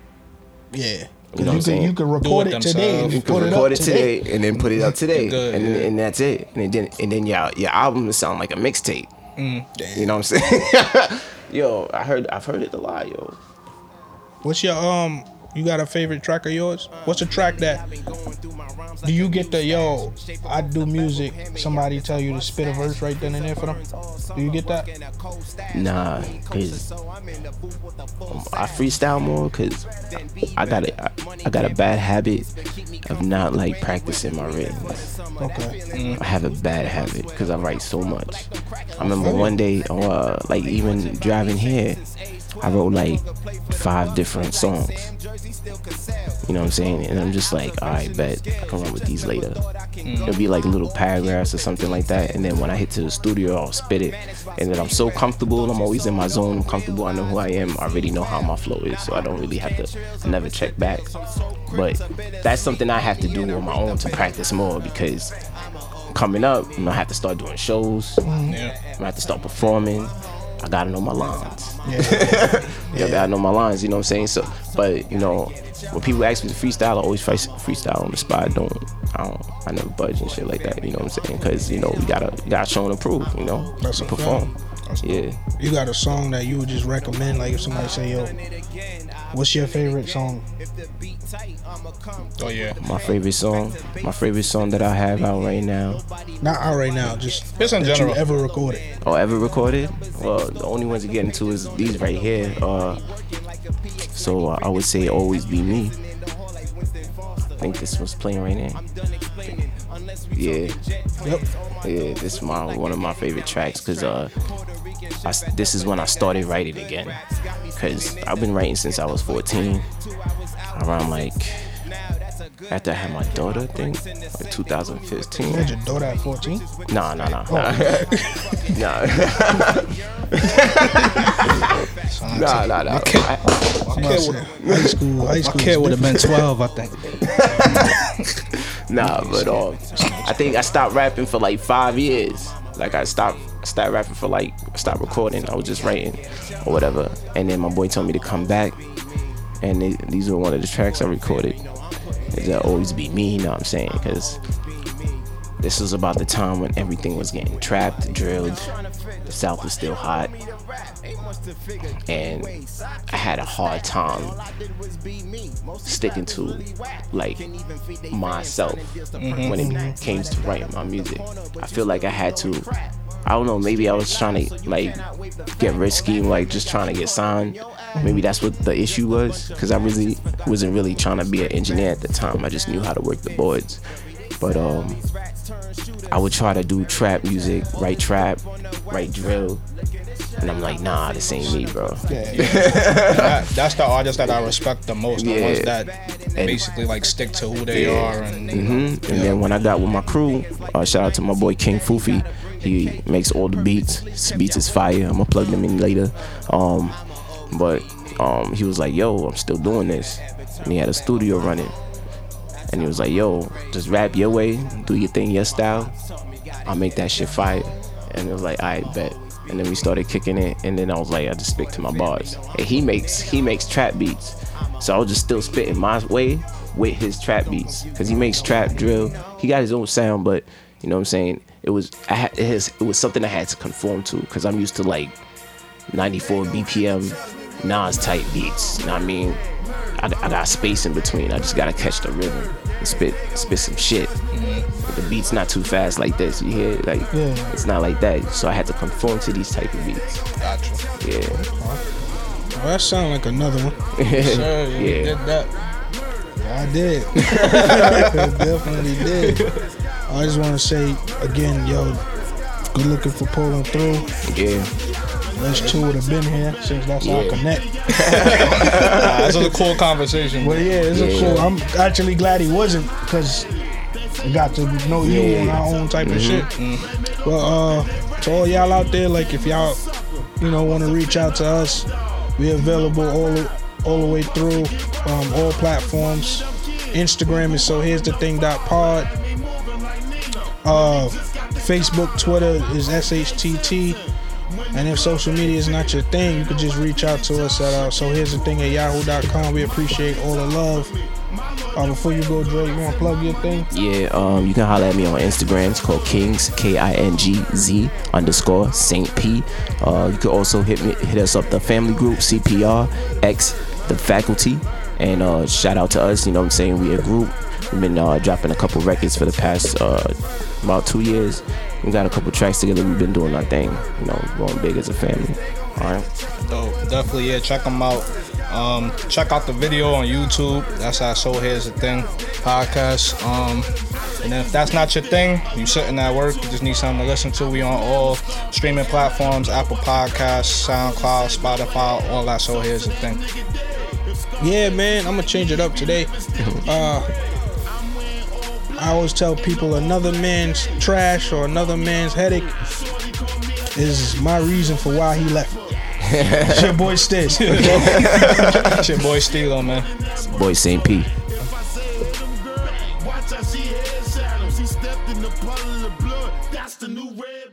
yeah. You know you, can, saying? you can record it it, today and themselves. You can put it record up it today. today and then put it up today, Good, and yeah. and that's it. And then and then your your album will sound like a mixtape. Mm. You know what I'm saying? yo, I heard I've heard it a lot, yo. What's your um? You got a favorite track of yours? What's a track that? Do you get the yo? I do music. Somebody tell you to spit a verse right then and there for them. Do you get that? Nah, cause I freestyle more cause I got a I, got a bad habit of not like practicing my written. Okay. I have a bad habit because I write so much. I remember one day, uh, like even driving here, I wrote like five different songs. You know what I'm saying? And I'm just like, all right, bet I can run with these later. Mm. It'll be like little paragraphs or something like that. And then when I hit to the studio, I'll spit it. And then I'm so comfortable. I'm always in my zone. I'm comfortable. I know who I am. I already know how my flow is. So I don't really have to never check back. But that's something I have to do on my own to practice more because coming up, I'm gonna have to start doing shows. Yeah. I'm gonna have to start performing. I gotta know my lines. Yeah. Yeah, I gotta know my lines. You know what I'm saying? So, but you know, when people ask me to freestyle, I always freestyle on the spot. I don't, I don't, I never budge and shit like that. You know what I'm saying? Because you know, we gotta, gotta show and improve. You know, That's perform. fact. Yeah. You got a song that you would just recommend? Like if somebody say, "Yo, what's your favorite song?" Oh yeah. My favorite song, my favorite song that I have out right now, Not out right now, just Just in that general. you ever recorded. Oh, ever recorded. Well, the only ones to get into is these right here. Uh, so uh, I would say "Always Be Me." I think this was playing right now. Yeah. Yep. Yeah, this is my one of my favorite tracks because uh, I s this is when I started writing again. Cause I've been writing since I was 14. Around like after I had my daughter, I think like 2015. You had your daughter at 14. Nah, nah, nah, nah. nah. nah, nah, nah. I- I'm about to say, high school, high My kid would have been 12, I think. Nah, but um, I think I stopped rapping for like five years. Like I stopped, I stopped rapping for like, stopped recording. I was just writing or whatever. And then my boy told me to come back, and these were one of the tracks I recorded. It'll always be me, you know what I'm saying? Because this was about the time when everything was getting trapped, drilled. The South was still hot, and I had a hard time sticking to like myself when it came to writing my music. I feel like I had to. I don't know. Maybe I was trying to like get risky, like just trying to get signed. Maybe that's what the issue was, because I really wasn't really trying to be an engineer at the time. I just knew how to work the boards. But um, I would try to do trap music, write trap, write drill, and I'm like, nah, this ain't me, bro. That, that's the artist that I respect the most. The ones Yeah. that basically like stick to who they are and you know, hmm And then when I got with my crew, uh, shout out to my boy King Fufi. He makes all the beats. His beats is fire. I'm gonna plug them in later. Um, but um, he was like, "Yo, I'm still doing this," and he had a studio running. And he was like, "Yo, just rap your way, do your thing, your style. I'll make that shit fire." And it was like, "I bet." And then we started kicking it, and then I was like, "I just stick to my bars." And he makes he makes trap beats, so I was just still spitting my way with his trap beats, cause he makes trap drill. He got his own sound, but you know what I'm saying. It was I had, it, has, it was something I had to conform to, cause I'm used to like 94 BPM Nas type beats. You know what I mean? I, I got space in between. I just gotta catch the rhythm and spit spit some shit. But the beat's not too fast like this. You hear? Like Yeah. it's not like that. So I had to conform to these type of beats. Gotcha. Yeah. Oh, that sound like another one. Sure, you Yeah. did that. I did. Definitely did. I just want to say again, yo, good looking for pulling through. Yeah. Us two would have been here since that's our Yeah. connect. Nah, this is a cool conversation. But yeah, it's a cool. I'm actually glad he wasn't because we got to know you Yeah. on our own type of shit. But uh, to all y'all out there, like if y'all, you know, want to reach out to us, we're available all the, all the way through um, all platforms. Instagram is so here's the thing dot pod. Uh, Facebook, Twitter is SHTT. And if social media is not your thing, you could just reach out to us at uh, so here's the thing at yahoo.com. We appreciate all the love. Uh, before you go, Dre, you want to plug your thing? Yeah, um, you can holler at me on Instagram. It's called Kings K I N G Z underscore Saint P. Uh, you can also hit me hit us up the family group CPR X the faculty, and uh, shout out to us. You know what I'm saying? We a group. We've been uh, dropping a couple records for the past uh, about two years. We got a couple tracks together. We've been doing our thing. You know, going big as a family. All right. Dope. Definitely, yeah. Check them out. Um, check out the video on YouTube. That's our So Here's the Thing podcast. Um, and if that's not your thing, you sitting at work, you just need something to listen to. We on all streaming platforms: Apple Podcasts, SoundCloud, Spotify, all that. So here's the thing. Yeah, man, I'm gonna change it up today. Uh, I always tell people another man's trash or another man's headache is my reason for why he left. it's your boy Stiz. It's your boy Steelo, man. Boy Saint P. Watch how she head shadows. She stepped in the puddle of blood. That's the new red bottoms.